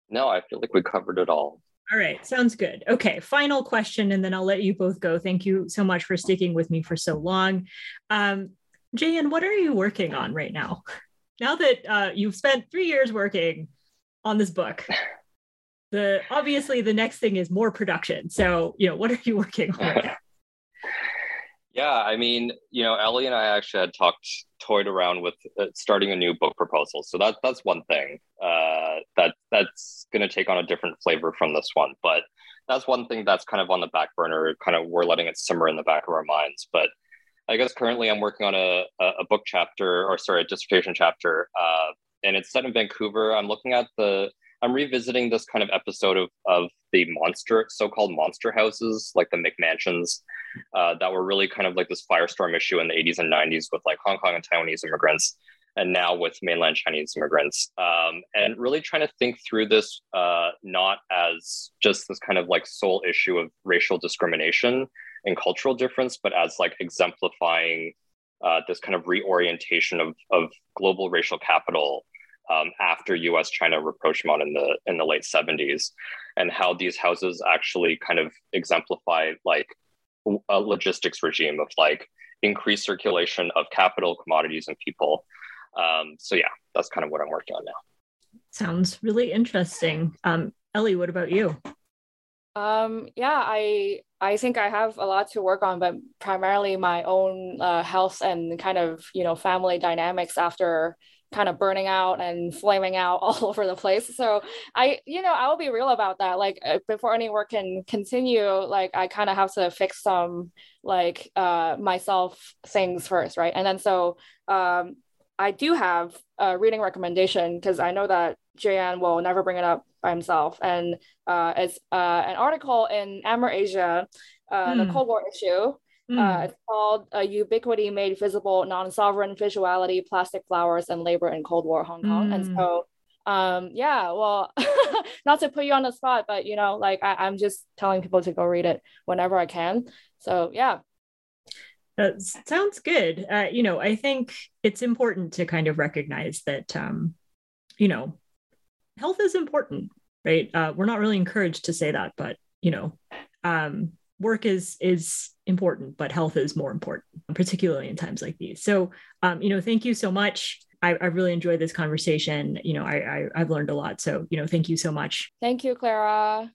no i feel like we covered it all all right sounds good okay final question and then i'll let you both go thank you so much for sticking with me for so long um jan what are you working on right now now that uh, you've spent three years working on this book the obviously the next thing is more production. So, you know, what are you working on? yeah, I mean, you know, Ellie and I actually had talked, toyed around with uh, starting a new book proposal. So that that's one thing uh, that that's going to take on a different flavor from this one. But that's one thing that's kind of on the back burner. Kind of we're letting it simmer in the back of our minds. But I guess currently I'm working on a a book chapter, or sorry, a dissertation chapter, uh, and it's set in Vancouver. I'm looking at the I'm revisiting this kind of episode of of the monster, so-called monster houses, like the McMansions, uh, that were really kind of like this firestorm issue in the 80s and 90s with like Hong Kong and Taiwanese immigrants, and now with mainland Chinese immigrants, um, and really trying to think through this uh, not as just this kind of like sole issue of racial discrimination and cultural difference, but as like exemplifying uh, this kind of reorientation of, of global racial capital um, after U.S. China rapprochement in the in the late 70s, and how these houses actually kind of exemplify like a logistics regime of like increased circulation of capital, commodities, and people. Um, so yeah, that's kind of what I'm working on now. Sounds really interesting. Um, Ellie, what about you? Um, yeah, I I think I have a lot to work on, but primarily my own uh, health and kind of you know family dynamics after kind of burning out and flaming out all over the place. So I, you know, I will be real about that. Like uh, before any work can continue, like I kind of have to fix some like uh, myself things first, right? And then so um, I do have a reading recommendation because I know that Jan will never bring it up by himself, and uh, it's uh, an article in AmerAsia, uh, mm. the hmm. Cold War issue. Mm. Uh, it's called uh, Ubiquity Made Visible Non-Sovereign Visuality, Plastic Flowers, and Labor in Cold War Hong Kong. Mm. And so, um, yeah, well, not to put you on the spot, but, you know, like I, I'm just telling people to go read it whenever I can. So, yeah. That sounds good. Uh, you know, I think it's important to kind of recognize that, um, you know, health is important, right? Uh, we're not really encouraged to say that, but, you know, um, work is is important, but health is more important, particularly in times like these. So, um, you know, thank you so much. I, I really enjoyed this conversation. You know, I, I I've learned a lot. So, you know, thank you so much. Thank you, Clara.